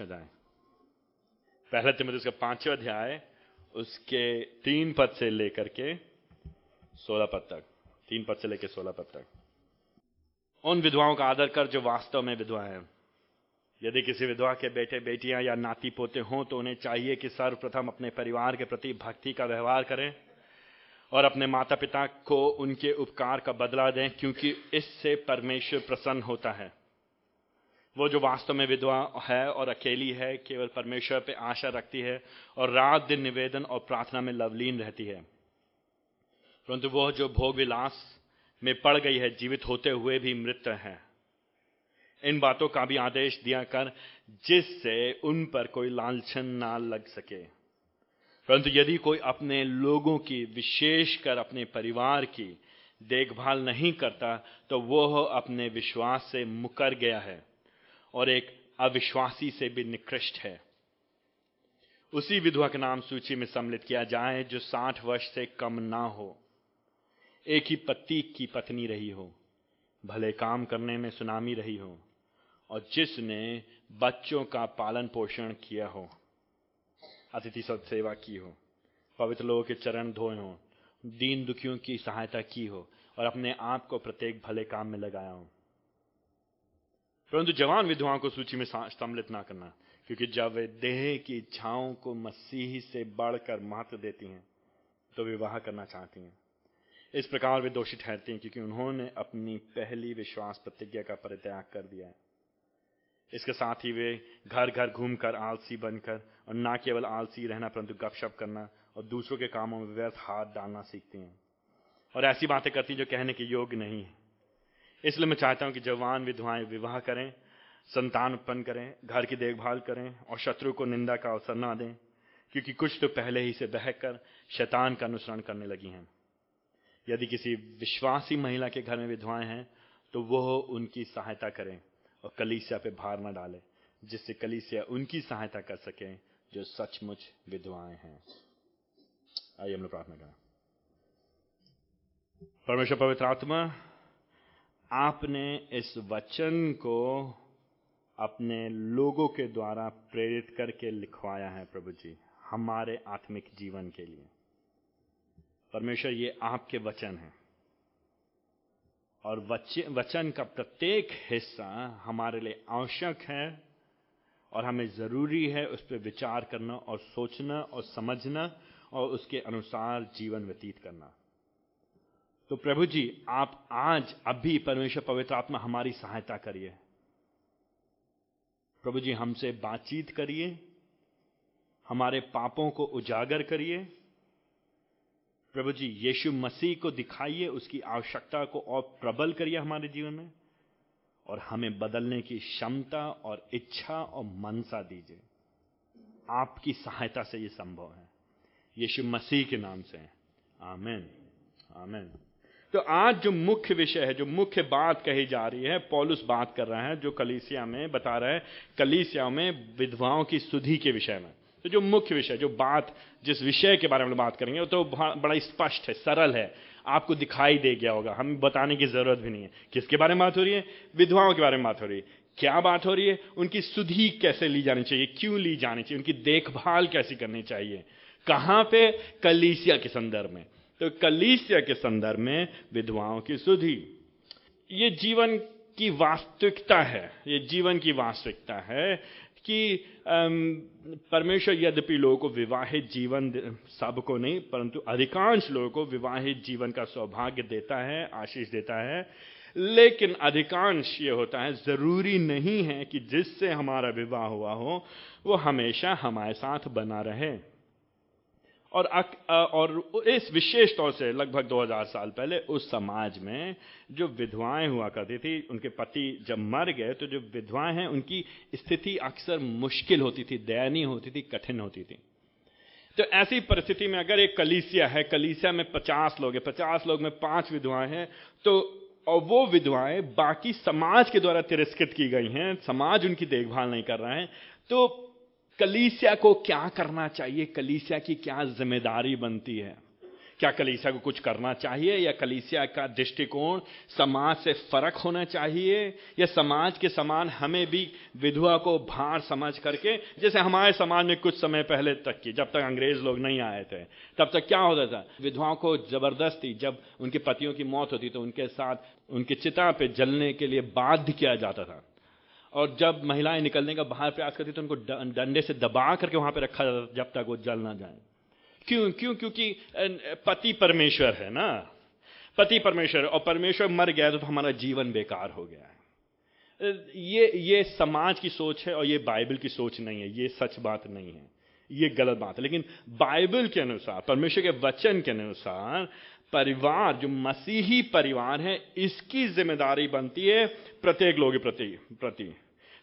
समझ जाए पहला तिमोथी का पांचवा अध्याय, उसके तीन पद से लेकर के सोलह पद तक। तीन पद से लेकर सोलह पद तक। उन विधवाओं का आदर कर जो वास्तव में विधवा है। यदि किसी विधवा के बेटे, बेटियाँ या नाती पोते हों तो उन्हें चाहिए कि सर्वप्रथम अपने परिवार के प्रति भक्ति का व्यवहार करें और अपने माता पिता को उनके उपकार का बदला दें, क्योंकि इससे परमेश्वर प्रसन्न होता है। वो जो वास्तव में विधवा है और अकेली है, केवल परमेश्वर पे आशा रखती है और रात दिन निवेदन और प्रार्थना में लवलीन रहती है। परंतु वह जो भोग विलास में पड़ गई है, जीवित होते हुए भी मृत है। इन बातों का भी आदेश दिया कर, जिससे उन पर कोई लालछन ना लग सके। परंतु यदि कोई अपने लोगों की विशेषकर अपने परिवार की देखभाल नहीं करता तो वह अपने विश्वास से मुकर गया है। और एक अविश्वासी से भी निकृष्ट है। उसी विधवा के नाम सूची में सम्मिलित किया जाए जो साठ वर्ष से कम ना हो। एक ही पति की पत्नी रही हो, भले काम करने में सुनामी रही हो, और जिसने बच्चों का पालन पोषण किया हो। अतिथि सब सेवा की हो, पवित्र लोगों के चरण धोए हो, दीन दुखियों की सहायता की हो, और अपने आप को प्रत्येक भले काम में लगाया हो। परंतु जवान विधवाओं को सूची में सम्मिलित ना करना, क्योंकि जब वे देह की इच्छाओं को मसीह से बढ़कर महत्व देती हैं तो विवाह करना चाहती हैं। इस प्रकार वे दोषी ठहरती हैं, क्योंकि उन्होंने अपनी पहली विश्वास प्रतिज्ञा का परित्याग कर दिया है। इसके साथ ही वे घर घर घूमकर आलसी बनकर, और ना केवल आलसी रहना, परंतु गपशप करना और दूसरों के कामों में व्यर्थ हाथ डालना सीखती हैं। और ऐसी बातें करती जो कहने के योग्य नहीं है। इसलिए मैं चाहता हूँ कि जवान विधवाएँ विवाह करें, संतान उत्पन्न करें, घर की देखभाल करें और शत्रु को निंदा का अवसर ना दें, क्योंकि कुछ तो पहले ही से बहकर शैतान का अनुसरण करने लगी हैं। यदि किसी विश्वासी महिला के घर में विधवाएँ हैं तो वह उनकी सहायता करें और कलीसिया पे भार न डाले, जिससे कलीसिया उनकी सहायता कर सके जो सचमुच विधवाएँ हैं। आइए हम लोग प्रार्थना करें। परमेश्वर पवित्र आत्मा आपने इस वचन को अपने लोगों के द्वारा प्रेरित करके लिखवाया है प्रभु जी, हमारे आत्मिक जीवन के लिए। परमेश्वर, ये आपके वचन है। और वचन का प्रत्येक हिस्सा हमारे लिए आवश्यक है और हमें ज़रूरी है उस पर विचार करना और सोचना और समझना और उसके अनुसार जीवन व्यतीत करना। तो प्रभु जी, आप आज, अभी परमेश्वर पवित्र आत्मा हमारी सहायता करिए। प्रभु जी, हमसे बातचीत करिए। हमारे पापों को उजागर करिए। प्रभु जी, यीशु मसीह को दिखाइए, उसकी आवश्यकता को और प्रबल करिए हमारे जीवन में। और हमें बदलने की क्षमता और इच्छा और मनसा दीजिए। आपकी सहायता से यह संभव है। यीशु मसीह के नाम से। आमेन। आमेन। तो आज जो मुख्य विषय है, जो मुख्य बात कही जा रही है, पॉलुस बात कर रहा है, जो कलीसिया में बता रहा है, कलीसिया में विधवाओं की सुधि के विषय में। तो जो मुख्य विषय, जो बात जिस विषय के बारे में बात करेंगे, वो तो बड़ा स्पष्ट है, सरल है। आपको दिखाई दे गया होगा, हमें बताने की ज़रूरत भी नहीं है। किसके बारे में बात हो रही है? विधवाओं के बारे में बात हो रही है। क्या बात हो रही है? उनकी सुधि कैसे ली जानी चाहिए? क्यों ली जानी चाहिए? उनकी देखभाल कैसी करनी चाहिए? कहाँ पे? कलीसिया के संदर्भ में। तो कलीसिया के संदर्भ में विधवाओं की सुधि। ये जीवन की वास्तविकता है, ये जीवन की वास्तविकता है कि परमेश्वर यद्यपि लोगों को विवाहित जीवन सबको नहीं, परंतु अधिकांश लोगों को विवाहित जीवन का सौभाग्य देता है, आशीष देता है। लेकिन अधिकांश ये होता है, ज़रूरी नहीं है कि जिससे हमारा विवाह हुआ हो, वो हमेशा हमारे साथ बना रहे। और और इस विशेष तौर से लगभग 2000 साल पहले उस समाज में जो विधवाएँ हुआ करती थी, उनके पति जब मर गए तो जो विधवाएँ हैं, उनकी स्थिति अक्सर मुश्किल होती थी, दयनीय होती थी, कठिन होती थी। तो ऐसी परिस्थिति में अगर एक कलीसिया है, कलीसिया में पचास लोग हैं, पचास लोग में पाँच विधवाएँ हैं तो और वो विधवाएँ बाकी समाज के द्वारा तिरस्कृत की गई हैं, समाज उनकी देखभाल नहीं कर रहा है तो कलीसिया को क्या करना चाहिए? कलीसिया की क्या ज़िम्मेदारी बनती है? क्या कलीसिया को कुछ करना चाहिए? या कलीसिया का दृष्टिकोण समाज से फ़र्क होना चाहिए? या समाज के समान हमें भी विधवा को भार समझ करके, जैसे हमारे समाज में कुछ समय पहले तक की, जब तक अंग्रेज़ लोग नहीं आए थे, तब तक क्या होता था? विधवाओं को ज़बरदस्ती, जब उनके पतियों की मौत होती तो उनके साथ उनकी चिता पे जलने के लिए बाध्य किया जाता था। और जब महिलाएँ निकलने का बाहर प्रयास करती तो उनको डंडे से दबा करके वहाँ पर रखा जाता जब तक वो जल ना जाए। क्यों? क्यों? क्योंकि पति परमेश्वर है ना? पति परमेश्वर, और परमेश्वर मर गया तो तो हमारा जीवन बेकार हो गया है। ये ये समाज की सोच है, और ये बाइबल की सोच नहीं है, ये सच बात नहीं है, ये गलत बात है। लेकिन बाइबल के अनुसार, परमेश्वर के वचन के अनुसार परिवार, जो मसीही परिवार है, इसकी ज़िम्मेदारी बनती है प्रत्येक लोग प्रति प्रति।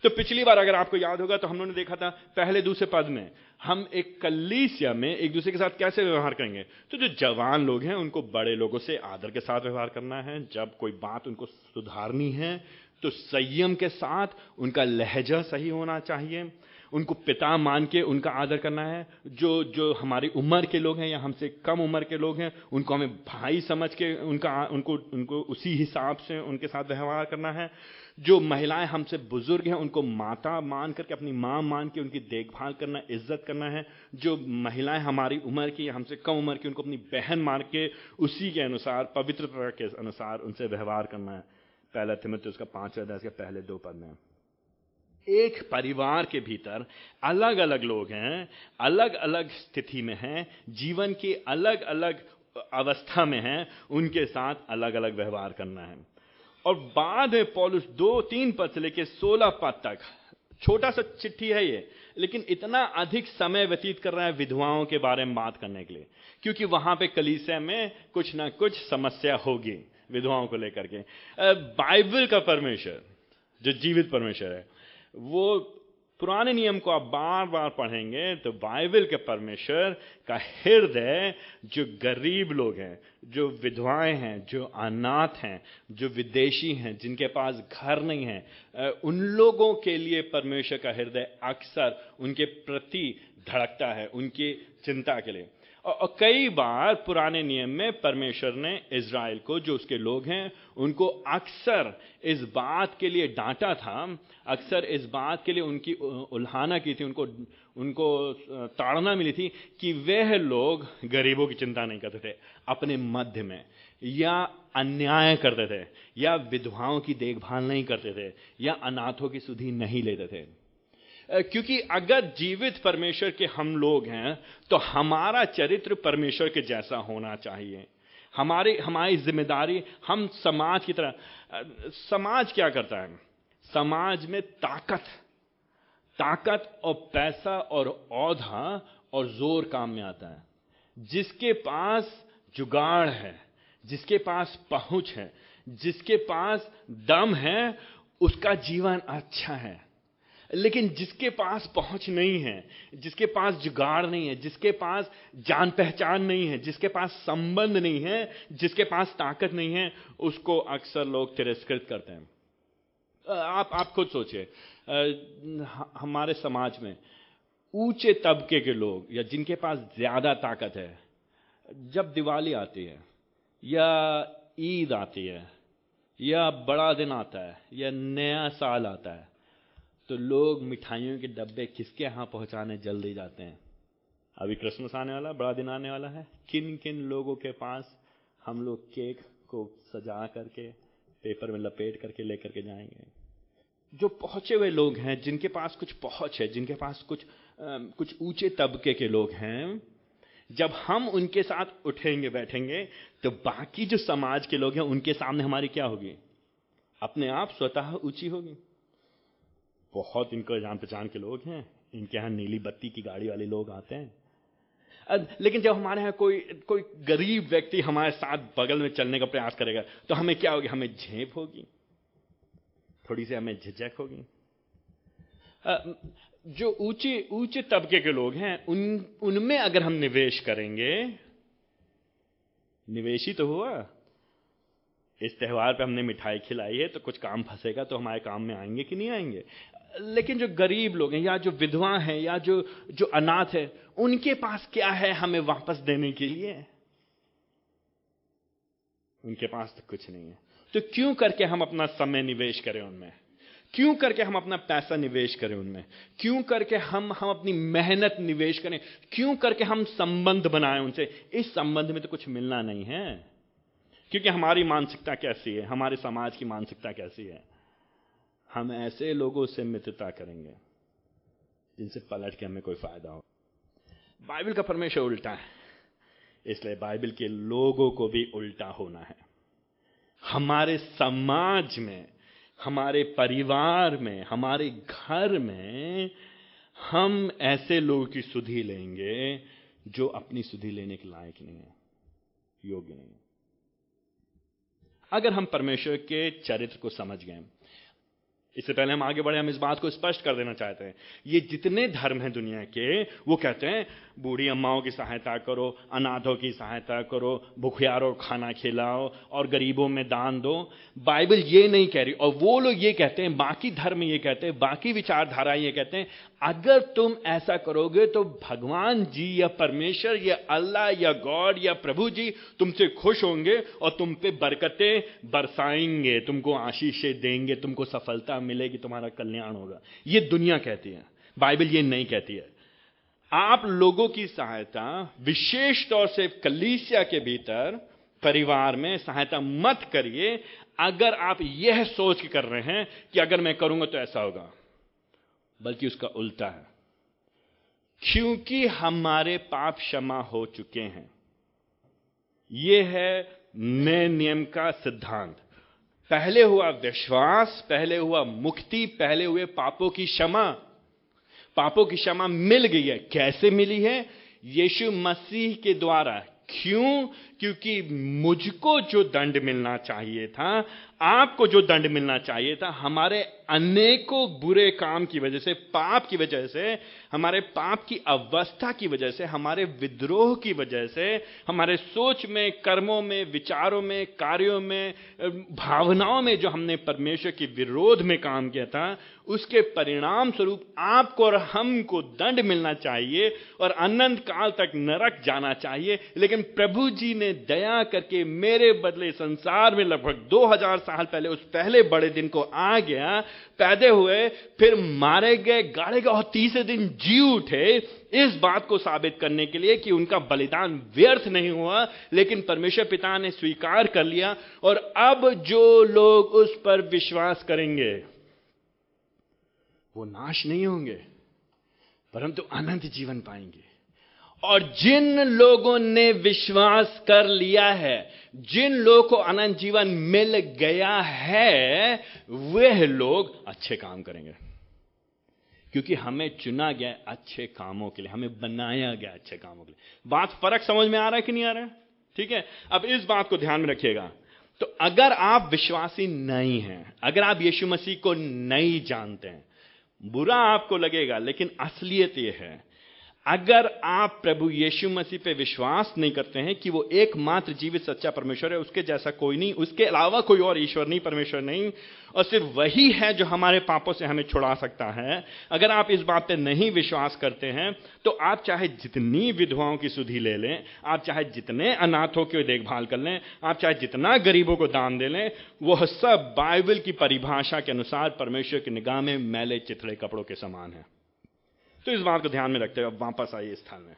तो पिछली बार अगर आपको याद होगा तो हम लोगों ने देखा था पहले दूसरे पद में, हम एक कल्लीसिया में एक दूसरे के साथ कैसे व्यवहार करेंगे? तो जो जवान लोग हैं, उनको बड़े लोगों से आदर के साथ व्यवहार करना है। जब कोई बात उनको सुधारनी है तो संयम के साथ उनका लहजा सही होना चाहिए। उनको पिता मान के उनका आदर करना है। जो जो हमारी उम्र के लोग हैं या हमसे कम उम्र के लोग हैं, उनको हमें भाई समझ के उनका, उनको उनको उसी हिसाब से उनके साथ व्यवहार करना है। जो महिलाएँ हमसे बुज़ुर्ग हैं, उनको माता मान करके, अपनी माँ मान के उनकी देखभाल करना, इज़्ज़त करना है। जो महिलाएँ हमारी उम्र की या हमसे कम उम्र की, उनको अपनी बहन मान के उसी के अनुसार, पवित्रता के अनुसार उनसे व्यवहार करना है। पहला थिमित उसका पाँच अध्याय के पहले दो पद में। एक परिवार के भीतर अलग अलग लोग हैं अलग अलग स्थिति में हैं, जीवन की अलग अलग अवस्था में हैं, उनके साथ अलग अलग व्यवहार करना है। और बाद में पॉलिस दो तीन पद से लेकर सोलह पद तक, छोटा सा चिट्ठी है ये, लेकिन इतना अधिक समय व्यतीत कर रहा है विधवाओं के बारे में बात करने के लिए, क्योंकि वहाँ पे कलीसिया में कुछ ना कुछ समस्या होगी विधवाओं को लेकर के। बाइबल का परमेश्वर, जो जीवित परमेश्वर है वो पुराने नियम को आप बार बार पढ़ेंगे तो बाइबल के परमेश्वर का हृदय जो गरीब लोग हैं, जो विधवाएँ हैं, जो अनाथ हैं, जो विदेशी हैं, जिनके पास घर नहीं है उन लोगों के लिए परमेश्वर का हृदय अक्सर उनके प्रति धड़कता है, उनकी चिंता के लिए। और कई बार पुराने नियम में परमेश्वर ने इज़राइल को, जो उसके लोग हैं, उनको अक्सर इस बात के लिए डांटा था, अक्सर इस बात के लिए उनकी उल्हाना की थी, उनको उनको ताड़ना मिली थी कि वह लोग गरीबों की चिंता नहीं करते थे, अपने मध्य में, या अन्याय करते थे, या विधवाओं की देखभाल नहीं करते थे, या अनाथों की सुधि नहीं लेते थे। क्योंकि अगर जीवित परमेश्वर के हम लोग हैं तो हमारा चरित्र परमेश्वर के जैसा होना चाहिए। हमारी हमारी ज़िम्मेदारी हम समाज की तरह समाज क्या करता है? समाज में ताकत ताकत और पैसा और औधा और ज़ोर काम में आता है। जिसके पास जुगाड़ है, जिसके पास पहुँच है, जिसके पास दम है, उसका जीवन अच्छा है। लेकिन जिसके पास पहुँच नहीं है, जिसके पास जुगाड़ नहीं है, जिसके पास जान पहचान नहीं है, जिसके पास संबंध नहीं है, जिसके पास ताकत नहीं है, उसको अक्सर लोग तिरस्कृत करते हैं। आप आप खुद सोचिए। हमारे समाज में ऊँचे तबके के लोग या जिनके पास ज़्यादा ताकत है, जब दिवाली आती है, या ईद आती है, या बड़ा दिन आता है, या नया साल आता है तो लोग मिठाइयों के डब्बे किसके यहाँ पहुँचाने जल्दी जाते हैं? अभी क्रिसमस आने वाला बड़ा दिन आने वाला है। किन किन लोगों के पास हम लोग केक को सजा करके पेपर में लपेट करके लेकर के जाएँगे? जो पहुँचे हुए लोग हैं जिनके पास कुछ पहुँच है जिनके पास कुछ आ, कुछ ऊँचे तबके के लोग हैं जब हम उनके साथ उठेंगे बैठेंगे तो बाकी जो समाज के लोग हैं उनके सामने हमारी क्या होगी? अपने आप स्वतः ऊँची होगी। बहुत इनको जान पहचान के लोग हैं। इनके यहाँ नीली बत्ती की गाड़ी वाले लोग आते हैं। लेकिन जब हमारे यहाँ कोई कोई गरीब व्यक्ति हमारे साथ बगल में चलने का प्रयास करेगा तो हमें क्या होगी? हमें झेप होगी। थोड़ी सी हमें झिझक होगी। जो ऊँचे ऊँचे तबके के लोग हैं, उन, उनमें अगर हम निवेश करेंगे, निवेश ही तो हुआ। इस त्यौहार पे हमने मिठाई खिलाई है तो कुछ काम फंसेगा तो हमारे काम में आएँगे कि नहीं आएँगे? लेकिन जो गरीब लोग हैं या जो विधवा हैं या जो जो अनाथ है, उनके पास क्या है हमें वापस देने के लिए? उनके पास तो कुछ नहीं है। तो क्यों करके हम अपना समय निवेश करें उनमें? क्यों करके हम अपना पैसा निवेश करें उनमें? क्यों करके हम हम अपनी मेहनत निवेश करें? क्यों करके हम संबंध बनाएँ उनसे? इस संबंध में तो कुछ मिलना नहीं है। क्योंकि हमारी मानसिकता कैसी है? हमारे समाज की मानसिकता कैसी है? हम ऐसे लोगों से मित्रता करेंगे, जिनसे पलट के हमें कोई फ़ायदा हो। बाइबल का परमेश्वर उल्टा है, इसलिए बाइबल के लोगों को भी उल्टा होना है। हमारे समाज में, हमारे परिवार में, हमारे घर में हम ऐसे लोगों की सुधि लेंगे जो अपनी सुधि लेने के लायक नहीं है, योग्य नहीं है। अगर हम परमेश्वर के चरित्र को समझ गए इससे पहले हम आगे बढ़े, हम इस बात को स्पष्ट कर देना चाहते हैं। ये जितने धर्म हैं दुनिया के, वो कहते हैं, बूढ़ी अम्माओं की सहायता करो, अनाथों की सहायता करो, भुखियारों खाना खिलाओ, और गरीबों में दान दो। बाइबल ये नहीं कह रही, और वो लोग ये कहते हैं, बाकी धर्म ये कहते हैं, बाकी विचारधारा ये कहते हैं अगर तुम ऐसा करोगे तो भगवान जी या परमेश्वर या अल्लाह या गॉड या प्रभु जी तुमसे खुश होंगे और तुम पे बरकतें बरसाएँगे, तुमको आशीषें देंगे, तुमको सफलता मिलेगी, तुम्हारा कल्याण होगा। ये दुनिया कहती है, बाइबल ये नहीं कहती है। आप लोगों की सहायता विशेष तौर से कलीसिया के भीतर, परिवार में सहायता मत करिए। अगर आप यह सोच कर रहे हैं कि अगर मैं करूँगा तो ऐसा होगा। बल्कि उसका उल्टा है। क्योंकि हमारे पाप क्षमा हो चुके हैं यह है नए नियम का सिद्धांत। पहले हुआ विश्वास, पहले हुआ मुक्ति, पहले हुए पापों की क्षमा। पापों की क्षमा मिल गई है। कैसे मिली है? यीशु मसीह के द्वारा। क्यों? क्योंकि मुझको जो दंड मिलना चाहिए था, आपको जो दंड मिलना चाहिए था, हमारे अनेकों बुरे काम की वजह से, पाप की वजह से, हमारे पाप की अवस्था की वजह से, हमारे विद्रोह की वजह से, हमारे सोच में, कर्मों में, विचारों में, कार्यों में भावनाओं में जो हमने परमेश्वर के विरोध में काम किया था, उसके परिणाम स्वरूप आपको और हमको दंड मिलना चाहिए और अनंत काल तक नरक जाना चाहिए। लेकिन प्रभु जी ने दया करके मेरे बदले संसार में लगभग 2000 साल पहले, उस पहले बड़े दिन को आ गया, पैदे हुए, फिर मारे गए, गाड़े गए, और तीसरे दिन जी उठे। इस बात को साबित करने के लिए कि उनका बलिदान व्यर्थ नहीं हुआ, लेकिन परमेश्वर पिता ने स्वीकार कर लिया, और अब जो लोग उस पर विश्वास करेंगे, वो नाश नहीं होंगे, परंतु अनंत जीवन पाएँगे। और जिन लोगों ने विश्वास कर लिया है, जिन लोगों को अनंत जीवन मिल गया है, वह लोग अच्छे काम करेंगे। क्योंकि हमें चुना गया अच्छे कामों के लिए, हमें बनाया गया अच्छे कामों के लिए। बात फ़र्क समझ में आ रहा है कि नहीं आ रहा है? ठीक है? अब इस बात को ध्यान में रखिएगा। तो अगर आप विश्वासी नहीं हैं, अगर आप यीशु मसीह को नहीं जानते हैं, बुरा आपको लगेगा, लेकिन असलियत यह है अगर आप प्रभु यीशु मसीह पे विश्वास नहीं करते हैं कि वो एकमात्र जीवित सच्चा परमेश्वर है, उसके जैसा कोई नहीं, उसके अलावा कोई और ईश्वर नहीं, परमेश्वर नहीं, और सिर्फ़ वही है जो हमारे पापों से हमें छुड़ा सकता है, अगर आप इस बात पे नहीं विश्वास करते हैं तो आप चाहे जितनी विधवाओं की सुधि ले लें, आप चाहे जितने अनाथों की देखभाल कर लें, आप चाहे जितना गरीबों को दान दे लें, वह सब बाइबल की परिभाषा के अनुसार परमेश्वर की निगाह में मैले चिथड़े कपड़ों के समान है। तो इस बात को ध्यान में रखते हुए अब वापस आइए स्थान में।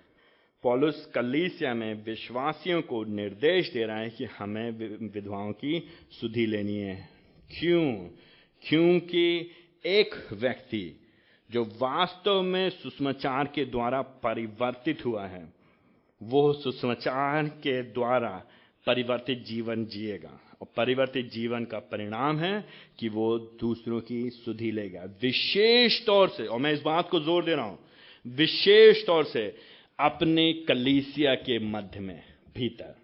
पॉलुस कलीसिया में विश्वासियों को निर्देश दे रहा है कि हमें विधवाओं की सुधि लेनी है। क्यों? क्योंकि एक व्यक्ति जो वास्तव में सुषमाचार के द्वारा परिवर्तित हुआ है, वो सुषमाचार के द्वारा परिवर्तित जीवन जिएगा और परिवर्तित जीवन का परिणाम है कि वो दूसरों की सुधि लेगा। विशेष तौर से, और मैं इस बात को ज़ोर दे रहा हूँ, विशेष तौर से अपने कलीसिया के मध्य में, भीतर।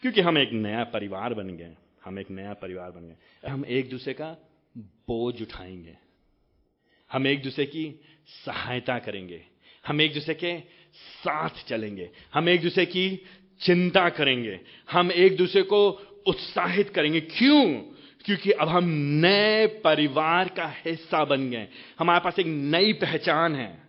क्योंकि हम एक नया परिवार बन गए, हम एक नया परिवार बन गए। हम एक दूसरे का बोझ उठाएँगे। हम एक दूसरे की सहायता करेंगे। हम एक दूसरे के साथ चलेंगे। हम एक दूसरे की चिंता करेंगे। हम एक दूसरे को उत्साहित करेंगे। क्यों? क्योंकि अब हम नए परिवार का हिस्सा बन गए हमारे पास एक नई पहचान है।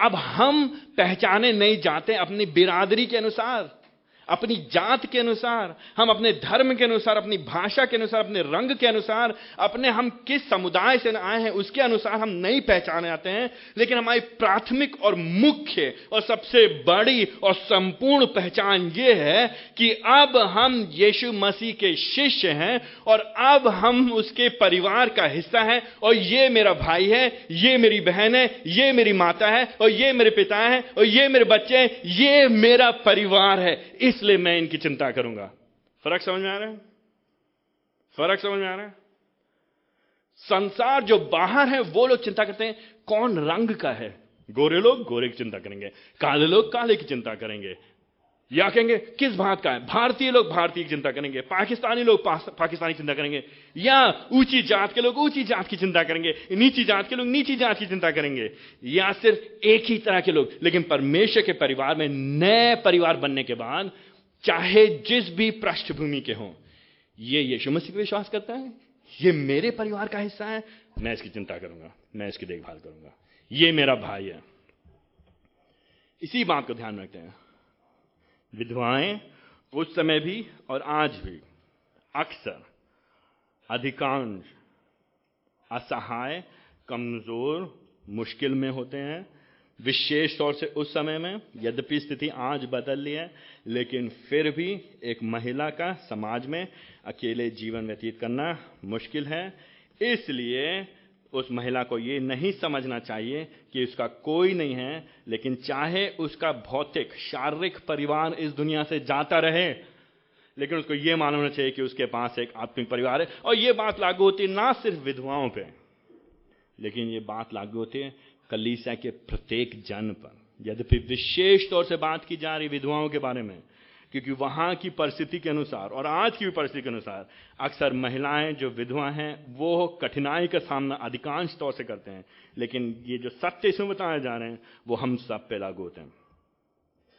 अब हम पहचाने नहीं जाते अपनी बिरादरी के अनुसार। अपनी जात के अनुसार, हम अपने धर्म के अनुसार, अपनी भाषा के अनुसार, अपने रंग के अनुसार, अपने हम किस समुदाय से आए हैं, उसके अनुसार हम नहीं पहचाने आते हैं, लेकिन हमारी प्राथमिक और मुख्य और सबसे बड़ी और संपूर्ण पहचान यह है कि अब हम यीशु मसीह के शिष्य हैं और अब हम उसके परिवार का हिस्सा हैं, और ये मेरा भाई है, ये मेरी बहन है, ये मेरी माता है, और ये मेरे पिता है, और ये मेरे बच्चे हैं, ये मेरा परिवार है। इसलिए मैं इनकी चिंता करूँगा। फ़र्क समझ में आ रहा है? फ़र्क समझ में आ रहा है? संसार जो बाहर है, वो लोग चिंता करते हैं, कौन रंग का है? गोरे लोग गोरे की चिंता करेंगे, काले लोग काले की चिंता करेंगे। या कहेंगे, किस बात का है? भारतीय लोग भारतीय की चिंता करेंगे, पाकिस्तानी लोग पाकिस्तानी चिंता करेंगे, या ऊँची जात के लोग ऊँची जात की चिंता करेंगे, नीची जात के लोग नीची जात की चिंता करेंगे, या सिर्फ़ एक ही तरह के लोग। लेकिन परमेश्वर के परिवार में नए परिवार बनने के बाद, चाहे जिस भी पृष्ठभूमि के हों, ये यीशु मसीह पर विश्वास करता है, ये मेरे परिवार का हिस्सा है, मैं इसकी चिंता करूँगा, मैं इसकी देखभाल करूँगा। ये मेरा भाई है। इसी बात को ध्यान रखते हैं। विधवाएँ उस समय भी और आज भी अक्सर अधिकांश असहाय, कमज़ोर, मुश्किल में होते हैं। विशेष तौर से उस समय में, यद्यपि स्थिति आज बदल ली है, लेकिन फिर भी एक महिला का समाज में अकेले जीवन व्यतीत करना मुश्किल है। इसलिए उस महिला को यह नहीं समझना चाहिए कि उसका कोई नहीं है, लेकिन चाहे उसका भौतिक, शारीरिक परिवार इस दुनिया से जाता रहे, लेकिन उसको यह मालूम होना चाहिए कि उसके पास एक आत्मिक परिवार है। और यह बात लागू होती है ना सिर्फ़ विधवाओं पे, लेकिन यह बात लागू होती है कलीसा के प्रत्येक जन पर। यद्यपि विशेष तौर से बात की जा रही विधवाओं के बारे में क्योंकि वहाँ की परिस्थिति के अनुसार और आज की भी परिस्थिति के अनुसार अक्सर महिलाएँ जो विधवा हैं, वो कठिनाई का सामना अधिकांश तौर से करते हैं। लेकिन ये जो सत्य इसमें बताए जा रहे हैं, वो हम सब पे लागू होते हैं।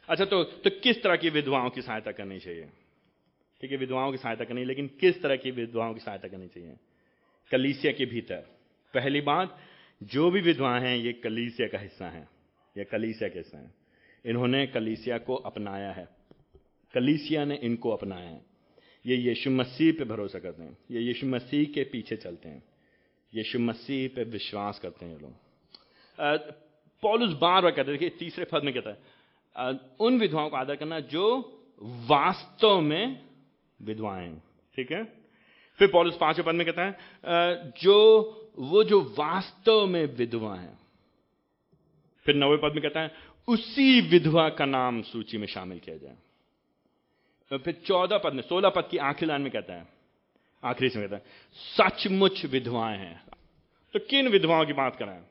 अच्छा तो तो किस तरह की विधवाओं की सहायता करनी चाहिए? ठीक है, विधवाओं की सहायता करनी, लेकिन किस तरह की विधवाओं की सहायता करनी चाहिए? कलीसिया के भीतर। पहली बात, जो भी विधवा हैं, ये कलीसिया का हिस्सा है, ये कलीसिया का हिस्सा है। इन्होंने कलीसिया को अपनाया है। कलीसिया ने इनको अपनाया है। ये यीशु मसीह पे भरोसा करते हैं। ये यीशु मसीह के पीछे चलते हैं। यीशु मसीह पे विश्वास करते हैं ये लोग। पॉलुस बार बार कहते हैं तीसरे पद में कहता है उन विधवाओं का आदर करना जो वास्तव में विधवाएँ ठीक है? फिर पॉलुस पाँचवें पद में कहता है जो, वो जो वास्तव में विधवा है। फिर नवे पद में कहता है, उसी विधवा का नाम सूची में शामिल किया जाए। फिर चौदह पद में, सोलह पद की आखिरी लाइन में कहता है, आखिरी से कहता है, सचमुच विधवाएँ हैं। तो किन विधवाओं की बात कराएँ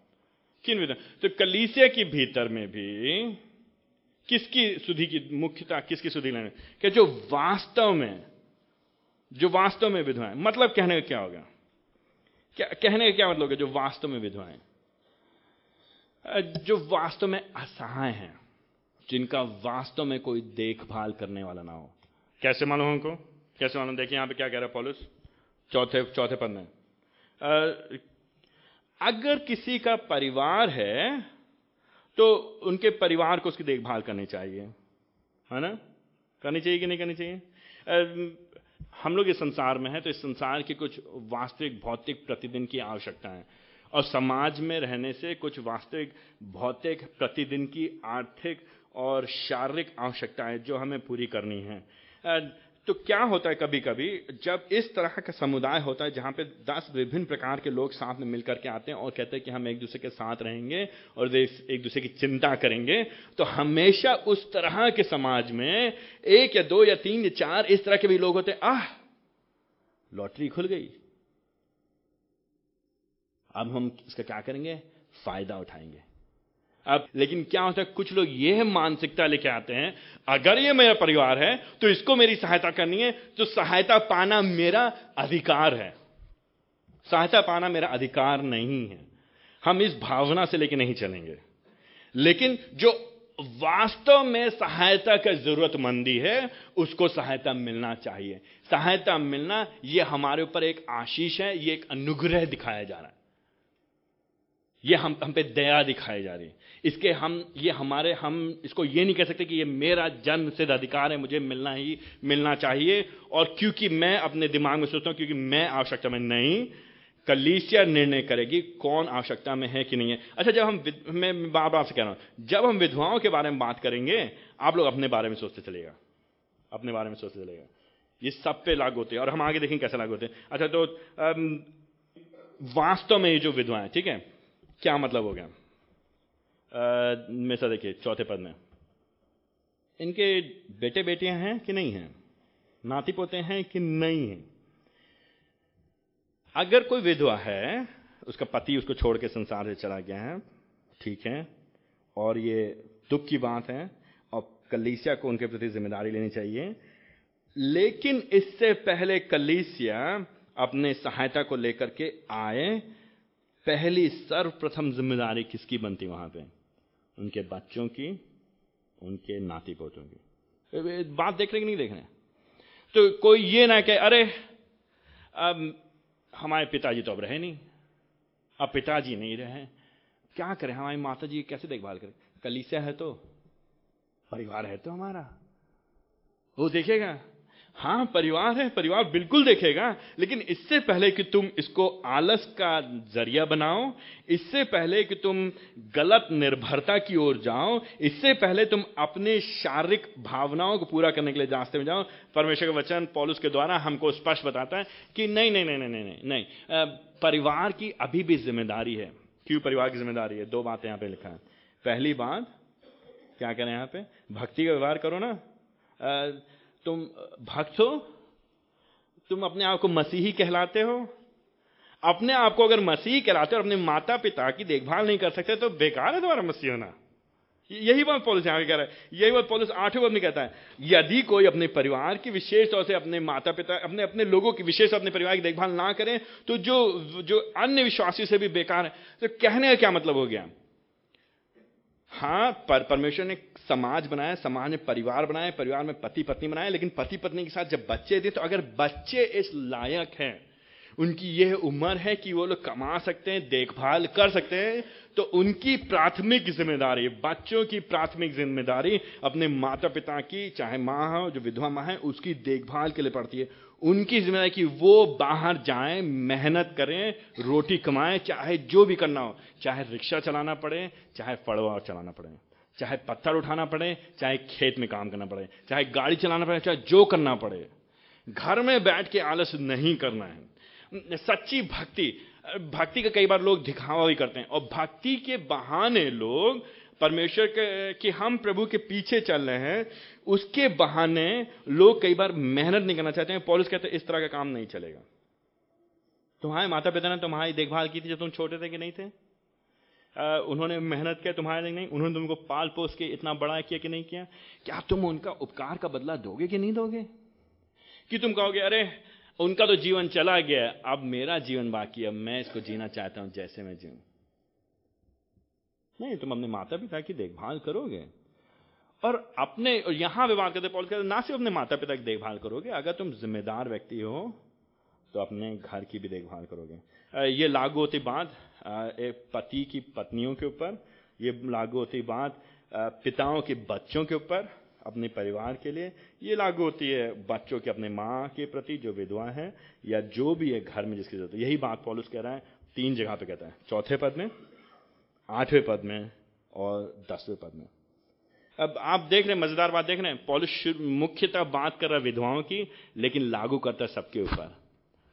किन विधवा तो कलीसिया के भीतर में भी किसकी सुधि की मुख्यता, किसकी सुधि लेने कि जो वास्तव में, जो वास्तव में विधवाएँ मतलब कहने का क्या होगा क्या, कहने का क्या मतलब है जो वास्तव में विधवाएँ जो वास्तव में असहाय हैं, जिनका वास्तव में कोई देखभाल करने वाला ना हो। कैसे मालूम हमको? कैसे मालूम? देखिए यहाँ पे क्या कह रहा है पॉलिस? चौथे चौथे में। अगर किसी का परिवार है तो उनके परिवार को उसकी देखभाल करनी चाहिए। है ना? करनी चाहिए कि नहीं करनी चाहिए? हम लोग इस संसार में हैं तो इस संसार की कुछ वास्तविक, भौतिक प्रतिदिन की आवश्यकता है और समाज में रहने से कुछ वास्तविक, भौतिक प्रतिदिन की आर्थिक और शारीरिक आवश्यकताएँ जो हमें पूरी करनी है। तो क्या होता है कभी कभी जब इस तरह का समुदाय होता है, जहाँ पे दस विभिन्न प्रकार के लोग साथ में मिलकर के आते हैं और कहते हैं कि हम एक दूसरे के साथ रहेंगे और एक दूसरे की चिंता करेंगे तो हमेशा उस तरह के समाज में एक या दो या तीन या चार इस तरह के भी लोग होते हैं, आह, लॉटरी खुल गई। अब हम इसका क्या करेंगे? फ़ायदा उठाएँगे। अब, लेकिन क्या होता है, कुछ लोग यह मानसिकता लेके आते हैं, अगर ये मेरा परिवार है तो इसको मेरी सहायता करनी है तो सहायता पाना मेरा अधिकार है। सहायता पाना मेरा अधिकार नहीं है। हम इस भावना से लेके नहीं चलेंगे। लेकिन जो वास्तव में सहायता का जरूरतमंदी है, उसको सहायता मिलना चाहिए। सहायता मिलना यह हमारे ऊपर एक आशीष है यह एक अनुग्रह दिखाया जा रहा है। ये हम हम पे दया दिखाई जा रही है। इसके हम, ये हमारे, हम इसको ये नहीं कह सकते कि ये मेरा जन्म सिद्ध अधिकार है, मुझे मिलना ही, मिलना चाहिए। और क्योंकि मैं अपने दिमाग में सोचता हूँ, क्योंकि मैं आवश्यकता में नहीं, कलीसिया निर्णय करेगी कौन आवश्यकता में है कि नहीं है। अच्छा जब हम मैं बार बार से कह रहा हूँ, जब हम विधवाओं के बारे में बात करेंगे, आप लोग अपने बारे में सोचते चलेगा। अपने बारे में सोचते चलेगा। ये सब पे लागू होते हैं। और हम आगे देखेंगे कैसे लागू होते हैं। अच्छा तो वास्तव में ये जो विधवाएँ ठीक है? क्या मतलब हो गया? में से देखिए, चौथे पद में। इनके बेटे बेटियाँ हैं कि नहीं हैं? नाती पोते हैं कि नहीं हैं? अगर कोई विधवा है, उसका पति उसको छोड़ के संसार से चला गया है, ठीक है, और ये दुख की बात है, और कलीसिया को उनके प्रति ज़िम्मेदारी लेनी चाहिए, लेकिन इससे पहले कलीसिया अपने सहायता को लेकर के आए पहली सर्वप्रथम ज़िम्मेदारी किसकी बनती वहाँ पे? उनके बच्चों की, उनके नाती पोतों की बात देख रहे कि नहीं देख रहे? तो कोई ये ना कहे, अरे, अब हमारे पिताजी तो अब रहे नहीं। अब पिताजी नहीं रहे। क्या करें? हमारी माता जी कैसे देखभाल करें? कलीसिया है तो परिवार है तो हमारा। वो देखेगा। हाँ परिवार है परिवार बिल्कुल देखेगा लेकिन इससे पहले कि तुम इसको आलस का ज़रिया बनाओ इससे पहले कि तुम गलत निर्भरता की ओर जाओ इससे पहले तुम अपने शारीरिक भावनाओं को पूरा करने के लिए रास्ते में जाओ। परमेश्वर का वचन पॉलिस के द्वारा हमको स्पष्ट बताता है कि नहीं नहीं नहीं नहीं नहीं नहीं, नहीं परिवार की अभी भी ज़िम्मेदारी है। क्यों परिवार की ज़िम्मेदारी है? दो बातें यहाँ पे लिखा है। पहली बात क्या करें यहाँ पे? भक्ति का व्यवहार करो ना। तुम, भक्त हो? तुम अपने आप को मसीही कहलाते हो? अपने आप को अगर मसीह कहलाते हो अपने माता पिता की देखभाल नहीं कर सकते तो बेकार है तुम्हारा मसीह होना। यही बात पॉलिस यहाँ कह रहा है। यही बात पॉलिस आठवें पद में कहता है, यदि कोई अपने परिवार की विशेष तौर से, अपने माता पिता अपने अपने लोगों की विशेष अपने परिवार की देखभाल ना करें तो जो जो अन्य विश्वासी से भी बेकार है। तो कहने का क्या मतलब हो गया? हाँ पर परमेश्वर ने समाज बनाया, समाज में परिवार बनाए परिवार में पति पत्नी बनाए लेकिन पति पत्नी के साथ जब बच्चे थे तो अगर बच्चे इस लायक हैं, उनकी यह उम्र है कि वो लोग कमा सकते हैं, देखभाल कर सकते हैं तो उनकी प्राथमिक ज़िम्मेदारी, बच्चों की प्राथमिक ज़िम्मेदारी अपने माता पिता की, चाहे माँ हो, जो विधवा माँ है, उसकी देखभाल के लिए पड़ती है। उनकी ज़िम्मेदारी कि वो बाहर जाएँ, मेहनत करें, रोटी कमाएँ, चाहे जो भी करना हो, चाहे रिक्शा चलाना पड़े, चाहे पड़वा चलाना पड़े। चाहे पत्थर उठाना पड़े, चाहे खेत में काम करना पड़े, चाहे गाड़ी चलाना पड़े, चाहे जो करना पड़े, घर में बैठ के आलस नहीं करना है। सच्ची भक्ति भक्ति का कई बार लोग दिखावा भी करते हैं, और भक्ति के बहाने लोग, परमेश्वर के, कि हम प्रभु के पीछे चल रहे हैं, उसके बहाने लोग कई बार मेहनत नहीं करना चाहते हैं। पॉलिस कहते हैं, इस तरह का काम नहीं चलेगा। तुम्हारे माता पिता ने तुम्हारी देखभाल की थी जब तुम छोटे थे कि नहीं थे? उन्होंने मेहनत किया, तुम्हारे लिए नहीं, उन्होंने तुमको पाल पोस के इतना बड़ा किया कि नहीं किया। क्या तुम उनका उपकार का बदला दोगे कि नहीं दोगे? कि तुम कहोगे, अरे, उनका तो जीवन चला गया, अब मेरा जीवन बाकी है मैं इसको जीना चाहता हूँ जैसे मैं जीऊं? नहीं, तुम अपने माता पिता की देखभाल करोगे। और अपने, और यहाँ व्यवहार करते, पॉल कहते, ना सिर्फ़ अपने माता पिता की देखभाल करोगे, अगर तुम जिम्मेदार व्यक्ति हो तो अपने घर की भी देखभाल करोगे। ये लागू होती बात एक पति की पत्नियों के ऊपर, ये लागू होती बात पिताओं के बच्चों के ऊपर, अपने परिवार के लिए। ये लागू होती है बच्चों के अपने माँ के प्रति जो विधवा है, या जो भी है घर में जिसकी ज़रूरत है। यही बात पॉलिस कह रहा है, तीन जगह पे कहता है। चौथे पद में, आठवें पद में और दसवें पद में। अब आप देख रहे हैं, मज़ेदार बात देख रहे हैं, पॉलिस मुख्यतः बात कर रहा है विधवाओं की, लेकिन लागू करता है सबके ऊपर।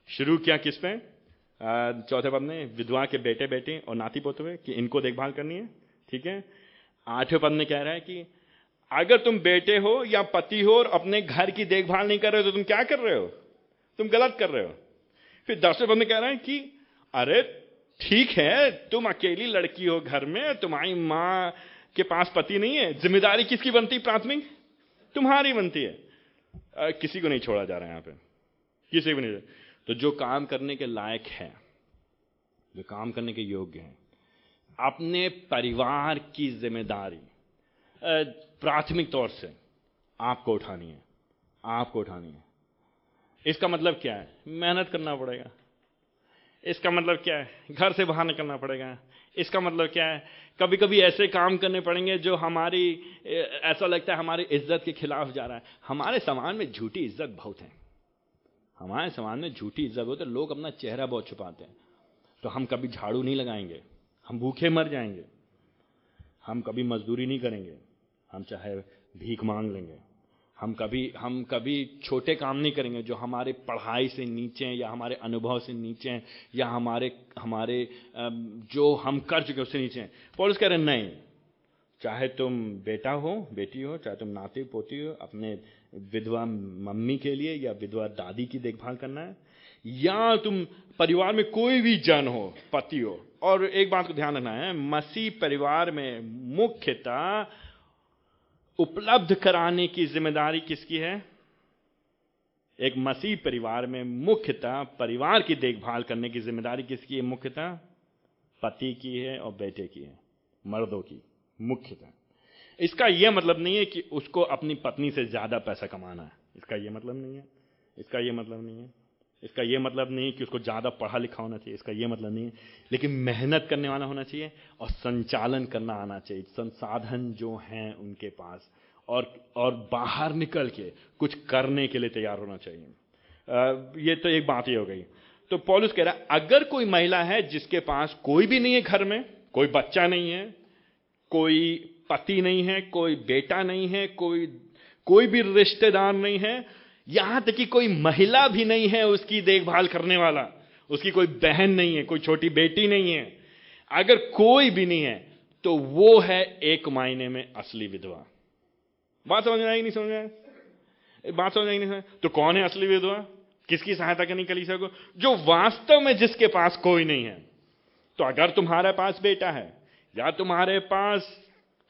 शुरू किया किस पे? चौथे पद में विधवा के बेटे बेटे और नाती पोते कि इनको देखभाल करनी है ठीक है? आठवें पद में कह रहा है कि अगर तुम बेटे हो या पति हो और अपने घर की देखभाल नहीं कर रहे हो तो तुम क्या कर रहे हो? तुम गलत कर रहे हो। फिर दसवें पद में कह रहे हैं कि अरे ठीक है तुम अकेली लड़की हो घर में तुम्हारी माँ के पास पति नहीं है ज़िम्मेदारी किसकी बनती प्राथमिक? तुम्हारी बनती है। आ, किसी को नहीं छोड़ा जा रहा है यहाँ पे। किसी को नहीं। तो जो काम करने के लायक है, जो काम करने के योग्य है, अपने परिवार की ज़िम्मेदारी प्राथमिक तौर से आपको उठानी है, आपको उठानी है। इसका मतलब क्या है? मेहनत करना पड़ेगा। इसका मतलब क्या है? घर से बाहर निकलना पड़ेगा। इसका मतलब क्या है? कभी कभी ऐसे काम करने पड़ेंगे जो हमारी ऐसा लगता है हमारी इज़्ज़त के खिलाफ जा रहा है। हमारे समाज में झूठी इज़्ज़त बहुत है। हमारे समाज में झूठी इज़्ज़त होती है, लोग अपना चेहरा बहुत छुपाते हैं। तो हम कभी झाड़ू नहीं लगाएँगे, हम भूखे मर जाएँगे, हम कभी मजदूरी नहीं करेंगे, हम चाहे भीख मांग लेंगे, हम कभी हम कभी छोटे काम नहीं करेंगे जो हमारे पढ़ाई से नीचे हैं या हमारे अनुभव से नीचे हैं या हमारे हमारे जो हम कर चुके उससे नीचे हैं। पॉलिस कह रहे नहीं, चाहे तुम बेटा हो, बेटी हो, चाहे तुम नाती पोती हो, अपने विधवा मम्मी के लिए या विधवा दादी की देखभाल करना है, या तुम परिवार में कोई भी जन हो, पति हो, और एक बात को ध्यान रखना है, मसीह परिवार में मुख्यतः उपलब्ध कराने की ज़िम्मेदारी किसकी है? एक मसीह परिवार में मुख्यतः परिवार की देखभाल करने की ज़िम्मेदारी किसकी है? मुख्यतः पति की है और बेटे की है, मर्दों की, मुख्यतः। इसका यह मतलब नहीं है कि उसको अपनी पत्नी से ज़्यादा पैसा कमाना है। इसका यह मतलब नहीं है। इसका यह मतलब नहीं है। इसका यह मतलब नहीं है कि उसको ज़्यादा पढ़ा लिखा होना चाहिए। इसका यह मतलब नहीं है। लेकिन मेहनत करने वाला होना चाहिए और संचालन करना आना चाहिए। संसाधन जो हैं उनके पास और और बाहर निकल के कुछ करने के लिए तैयार होना चाहिए। आ, ये तो एक बात ही हो गई। तो पॉलिस कह रहा है अगर कोई महिला है जिसके पास कोई भी नहीं है घर में कोई बच्चा नहीं है कोई पति नहीं है, कोई बेटा नहीं है, कोई कोई भी रिश्तेदार नहीं है, यहाँ तक कि कोई महिला भी नहीं है उसकी देखभाल करने वाला। उसकी कोई बहन नहीं है, कोई छोटी बेटी नहीं है। अगर कोई भी नहीं है तो वो है एक मायने में असली विधवा। बात समझ में आई, नहीं समझ में बात समझ आई, नहीं समझ तो कौन है असली विधवा? किसकी सहायता करनी कलीसिया को जो वास्तव में जिसके पास कोई नहीं है। तो अगर तुम्हारे पास बेटा है, या तुम्हारे पास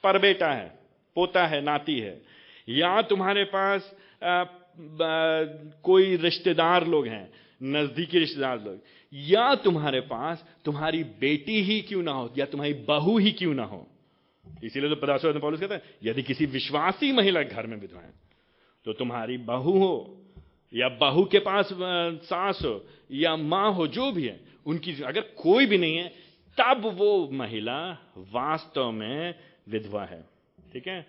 पर बेटा है पोता है नाती है। या तुम्हारे पास आ, आ, कोई रिश्तेदार लोग हैं नजदीकी रिश्तेदार लोग या तुम्हारे पास तुम्हारी बेटी ही क्यों ना हो या तुम्हारी बहू ही क्यों ना हो? इसीलिए तो पॉलिस कहते हैं यदि किसी विश्वासी महिला घर में विधवा है तो तुम्हारी बहू हो या बहू के पास सास हो या माँ हो जो भी है उनकी अगर कोई भी नहीं है तब वो महिला वास्तव में विधवा है। ठीक है?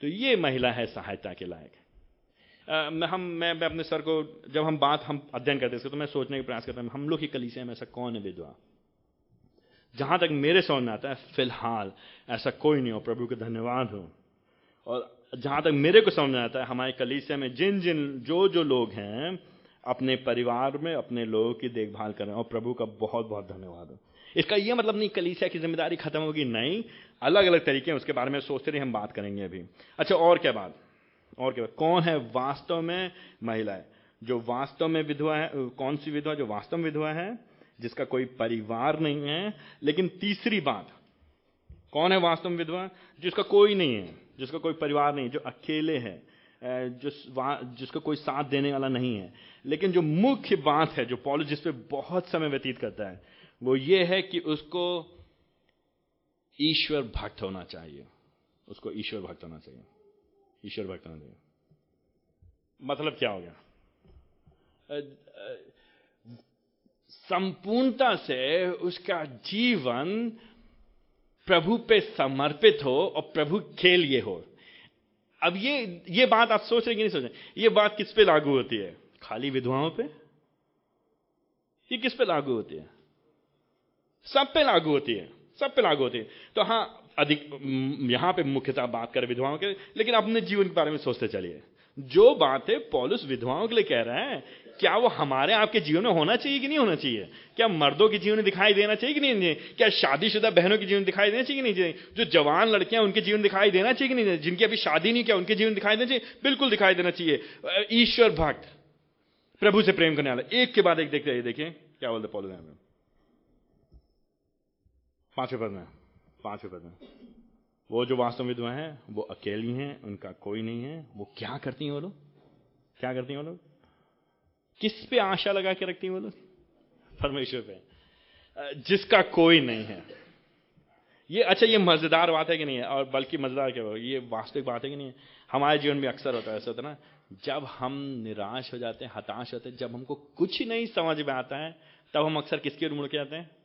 तो ये महिला है सहायता के लायक। हम मैं, मैं अपने सर को जब हम बात हम अध्ययन करते हैं तो मैं सोचने का प्रयास करता हूँ हम लोग की कलीसिया में ऐसा कौन है विधवा? जहाँ तक मेरे समझ में आता है फ़िलहाल ऐसा कोई नहीं हो प्रभु के धन्यवाद हो। और जहाँ तक मेरे को समझ में आता है हमारे कलीसिया में जिन जिन जो जो लोग हैं अपने परिवार में अपने लोगों की देखभाल कर रहे हैं और प्रभु का बहुत बहुत धन्यवाद हो। इसका यह मतलब नहीं कलीसिया की ज़िम्मेदारी खत्म होगी नहीं। अलग अलग तरीके हैं, उसके बारे में सोचते रहे हम बात करेंगे अभी। अच्छा और क्या बात? और क्या बात? कौन है वास्तव में महिला है? जो वास्तव में विधवा है कौन सी विधवा जो वास्तव में विधवा है, जिसका कोई परिवार नहीं है, लेकिन तीसरी बात, कौन है वास्तव में विधवा? जिसका कोई नहीं है, जिसका कोई परिवार नहीं, जो अकेले है जिस जिसका कोई साथ देने वाला नहीं है। लेकिन जो मुख्य बात है, जो पॉलिस जिस पे बहुत समय व्यतीत करता है, वो ये है कि उसको ईश्वर भक्त होना चाहिए। उसको ईश्वर भक्त होना चाहिए। ईश्वर भक्त होना चाहिए। मतलब क्या हो गया? संपूर्णता से उसका जीवन प्रभु पे समर्पित हो और प्रभु के लिए हो। अब ये ये बात आप सोच रहे कि नहीं सोच रहे ये बात किस पे लागू होती है? खाली विधवाओं पे? ये किस पे लागू होती है? सब पे लागू होती है। सब पे लागू होती है। तो हाँ अधिक यहाँ पे मुख्यतः बात करें विधवाओं के लेकिन अपने जीवन के बारे में सोचते चलिए। जो बात पॉलिस विधवाओं के लिए कह रहा है, क्या वो हमारे, आपके जीवन में होना चाहिए कि नहीं होना चाहिए? क्या मर्दों के जीवन में दिखाई देना चाहिए कि नहीं? क्या शादीशुदा बहनों के जीवन दिखाई देना चाहिए कि नहीं? चाहिए जो जवान लड़कियाँ उनके जीवन दिखाई देना चाहिए कि नहीं? जिनकी अभी शादी नहीं, किया उनके जीवन दिखाई देना चाहिए? बिल्कुल दिखाई देना चाहिए। ईश्वर भक्त, प्रभु से प्रेम करने वाला, एक के बाद एक देखते, देखिए, क्या बोलते पॉलिस पाँचवें पद में पाँचवें पद में वो जो वास्तव विधवा है, वो अकेली हैं, उनका कोई नहीं है। वो क्या करती हैं वो लोग? क्या करती हैं वो लोग? किस पे आशा लगा के रखती हैं वो लोग? परमेश्वर पे। जिसका कोई नहीं है। ये अच्छा ये मज़ेदार बात है कि नहीं? है और बल्कि मज़ेदार क्या ये वास्तविक बात है कि नहीं? है हमारे जीवन में अक्सर होता है, ऐसा होता है ना, जब हम निराश हो जाते हैं, हताश होते हैं, जब हमको कुछ नहीं समझ में आता है, तब हम अक्सर किसकी ओर मुड़ के जाते हैं?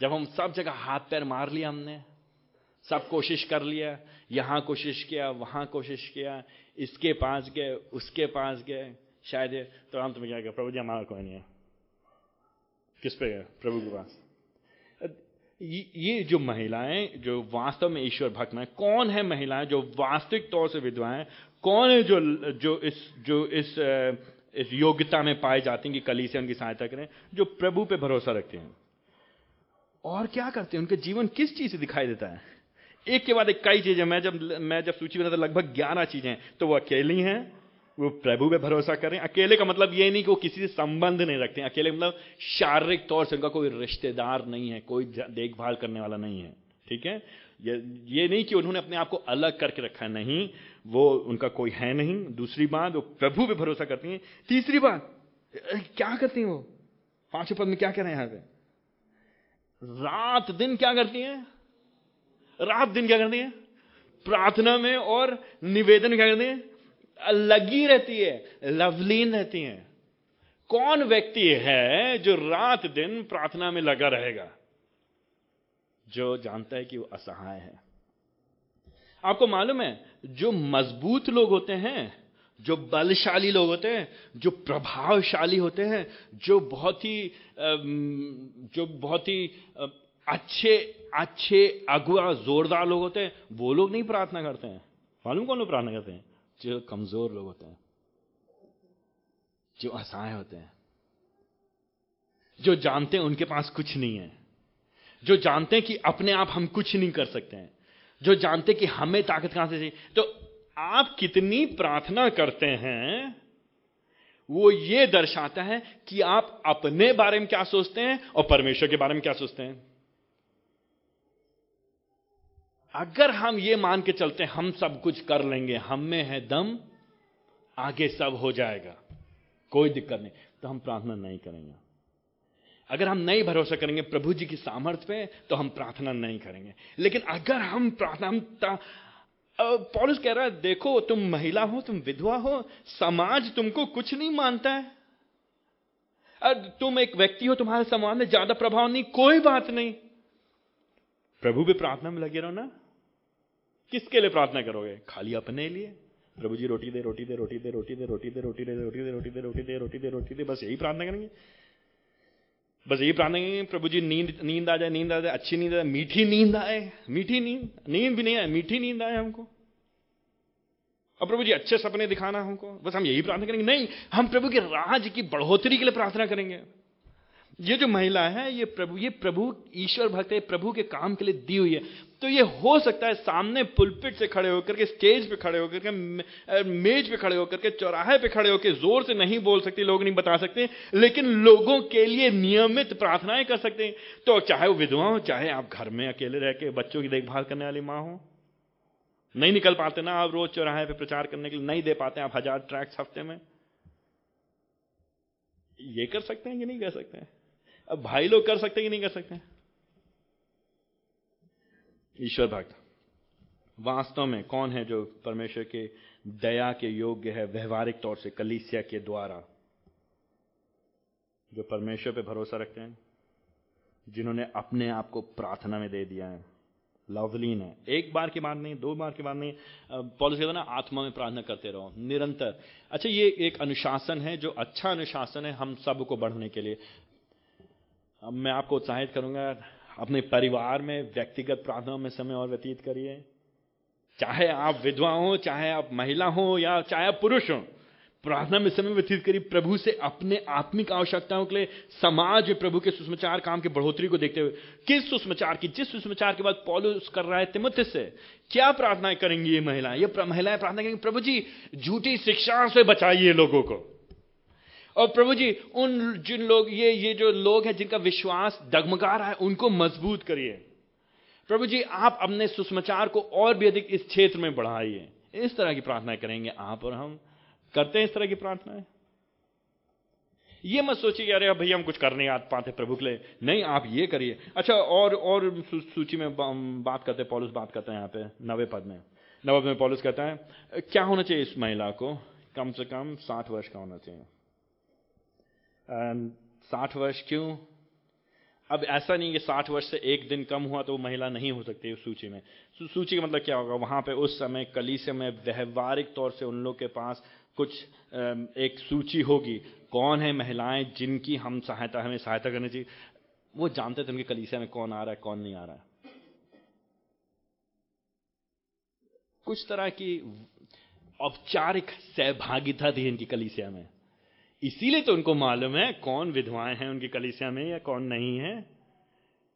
जब हम सब जगह हाथ पैर मार लिया हमने, सब कोशिश कर लिया यहाँ कोशिश किया, वहाँ कोशिश किया, इसके पास गए, उसके पास गए, शायद तो हम तुम्हें क्या प्रभु जी, हमारा कोई नहीं है। किस पे गए? प्रभु के पास। ये जो महिलाएँ, जो वास्तव में ईश्वर भक्त हैं, कौन है महिलाएँ जो वास्तविक तौर से विधवाएँ कौन है जो जो इस जो इस इस योग्यता में पाई जाती हैं कि कली से उनकी सहायता करें? जो प्रभु पे भरोसा रखते हैं। और क्या करते हैं? उनके जीवन किस चीज़ से दिखाई देता है? एक के बाद एक कई चीज़ें। मैं जब मैं जब सूची बनाता, लगभग ग्यारह चीज़ें। तो वो अकेली हैं, वो प्रभु पे भरोसा करें अकेले का मतलब ये नहीं कि वो किसी से संबंध नहीं रखते अकेले मतलब शारीरिक तौर से उनका कोई रिश्तेदार नहीं है, कोई देखभाल करने वाला नहीं है। ठीक है? ये ये नहीं कि उन्होंने अपने आप को अलग करके रखा नहीं, वो उनका कोई है नहीं। दूसरी बात, वो प्रभु पे भरोसा करती हैं। तीसरी बात क्या करती हैं वो? पाँचों पद में क्या कह रहे हैं यहाँ पे? रात दिन क्या करती हैं? रात दिन क्या करती हैं? प्रार्थना में और निवेदन क्या करती हैं? लगी रहती है, लवलीन रहती हैं। कौन व्यक्ति है जो रात दिन प्रार्थना में लगा रहेगा? जो जानता है कि वो असहाय है। आपको मालूम है, जो मज़बूत लोग होते हैं जो बलशाली लोग होते हैं, जो प्रभावशाली होते हैं, जो बहुत ही जो बहुत ही अच्छे अच्छे अगुआ जोरदार लोग होते हैं, वो लोग नहीं प्रार्थना करते हैं। मालूम कौन लोग प्रार्थना करते हैं? जो कमज़ोर लोग होते हैं, जो असहाय होते हैं, जो जानते हैं उनके पास कुछ नहीं है, जो जानते हैं कि अपने आप हम कुछ नहीं कर सकते हैं, जो जानते कि हमें ताकत कहाँ से चाहिए। तो आप कितनी प्रार्थना करते हैं, वो ये दर्शाता है कि आप अपने बारे में क्या सोचते हैं और परमेश्वर के बारे में क्या सोचते हैं। अगर हम ये मान के चलते हैं, हम सब कुछ कर लेंगे, हम में है दम, आगे सब हो जाएगा, कोई दिक्कत नहीं तो हम प्रार्थना नहीं करेंगे। अगर हम नहीं भरोसा करेंगे प्रभु जी की सामर्थ्य पे तो हम प्रार्थना नहीं करेंगे। लेकिन अगर हम प्रार्थना पॉलिस कह रहा है देखो तुम महिला हो तुम विधवा हो समाज तुमको कुछ नहीं मानता है तुम एक व्यक्ति हो तुम्हारे समाज में ज़्यादा प्रभाव नहीं कोई बात नहीं प्रभु भी प्रार्थना में लगे रहो ना किसके लिए प्रार्थना करोगे खाली अपने लिए प्रभु जी रोटी दे रोटी दे रोटी दे रोटी दे रोटी दे रोटी दे रोटी दे रोटी दे रोटी दे रोटी दे रोटी दे बस यही प्रार्थना करेंगे बस यही प्रार्थना करेंगे, प्रभु जी, नींद नींद आ जाए, नींद आ जाए, अच्छी नींद आए मीठी नींद आए, मीठी नींद नींद भी नहीं आए, मीठी नींद आए हमको। और प्रभु जी, अच्छे सपने दिखाना हमको। बस हम यही प्रार्थना करेंगे, नहीं, हम प्रभु के राज की बढ़ोतरी के लिए प्रार्थना करेंगे। ये जो महिला है, ये प्रभु ये प्रभु ईश्वर भक्त है, प्रभु के काम के लिए दी हुई है। तो ये हो सकता है सामने पुलपिट से खड़े होकर के स्टेज पे खड़े होकर के मेज पे खड़े होकर के, चौराहे पे खड़े होकर ज़ोर से नहीं बोल सकते, लोग नहीं बता सकते, लेकिन लोगों के लिए नियमित प्रार्थनाएँ कर सकते हैं। तो चाहे वो विधवा हो, चाहे आप घर में अकेले रह के बच्चों की देखभाल करने वाली माँ हो, नहीं निकल पाते ना आप रोज चौराहे पे प्रचार करने के लिए, नहीं दे पाते आप हज़ार ट्रैक्स हफ़्ते में। ये कर सकते हैं कि नहीं कर सकते हैं? अब भाई लोग कर सकते हैं कि नहीं कर सकते ईश्वर भक्त, वास्तव में कौन है जो परमेश्वर के दया के योग्य है, व्यवहारिक तौर से, कलीसिया के द्वारा, जो परमेश्वर पे भरोसा रखते हैं, जिन्होंने अपने आप को प्रार्थना में दे दिया है, लवलीन है। एक बार की बात नहीं, दो बार की बात नहीं पॉलिस ना आत्मा में प्रार्थना करते रहो, निरंतर। अच्छा ये एक अनुशासन है, जो अच्छा अनुशासन है हम सबको बढ़ने के लिए। मैं आपको उत्साहित करूँगा अपने परिवार में, व्यक्तिगत प्रार्थनाओं में समय और व्यतीत करिए। चाहे आप विधवा हो, चाहे आप महिला हो, या चाहे आप पुरुष हो, प्रार्थना में समय व्यतीत करिए। प्रभु से अपने आत्मिक आवश्यकताओं के लिए समाज में प्रभु के सुषमाचार काम की बढ़ोतरी को देखते हुए, किस सुषमाचार की, जिस सुषमाचार के बाद पॉलुस कर रहा है तिमुथ से, क्या प्रार्थनाएँ करेंगी ये महिलाएँ? ये महिलाएँ प्रार्थना करेंगी, प्रभु जी, झूठी शिक्षा से बचाइए लोगों को। और प्रभु जी, उन जिन लोग, ये ये जो लोग हैं जिनका विश्वास डगमगा रहा है, उनको मज़बूत करिए। प्रभु जी, आप अपने सुषमाचार को और भी अधिक इस क्षेत्र में बढ़ाइए। इस तरह की प्रार्थना करेंगे आप और हम। करते हैं इस तरह की प्रार्थनाएँ? ये मत सोचिए अरे भैया हम कुछ कर नहीं आ पाते प्रभु के लिए। नहीं, आप ये करिए। अच्छा और और सूची में बात करते हैं, पॉलिस बात करते हैं यहाँ पे, नवे पद में। नवे पद में पॉलिस कहता है, क्या होना चाहिए इस महिला को? कम से कम साठ वर्ष का होना चाहिए। साठ वर्ष क्यों? अब ऐसा नहीं कि साठ वर्ष से एक दिन कम हुआ तो वो महिला नहीं हो सकती उस सूची में। सूची का मतलब क्या होगा? वहाँ पे उस समय कलीसे में व्यवहारिक तौर से उन लोग के पास कुछ एक सूची होगी। कौन है महिलाएँ जिनकी हम सहायता, हमें सहायता करनी चाहिए? वो जानते थे उनके कलीसिया में कौन आ रहा है, कौन नहीं आ रहा है। कुछ तरह की औपचारिक सहभागिता थी इनकी कलीसिया में इसीलिए तो उनको मालूम है कौन विधवाएँ हैं उनकी कलिसिया में या कौन नहीं है,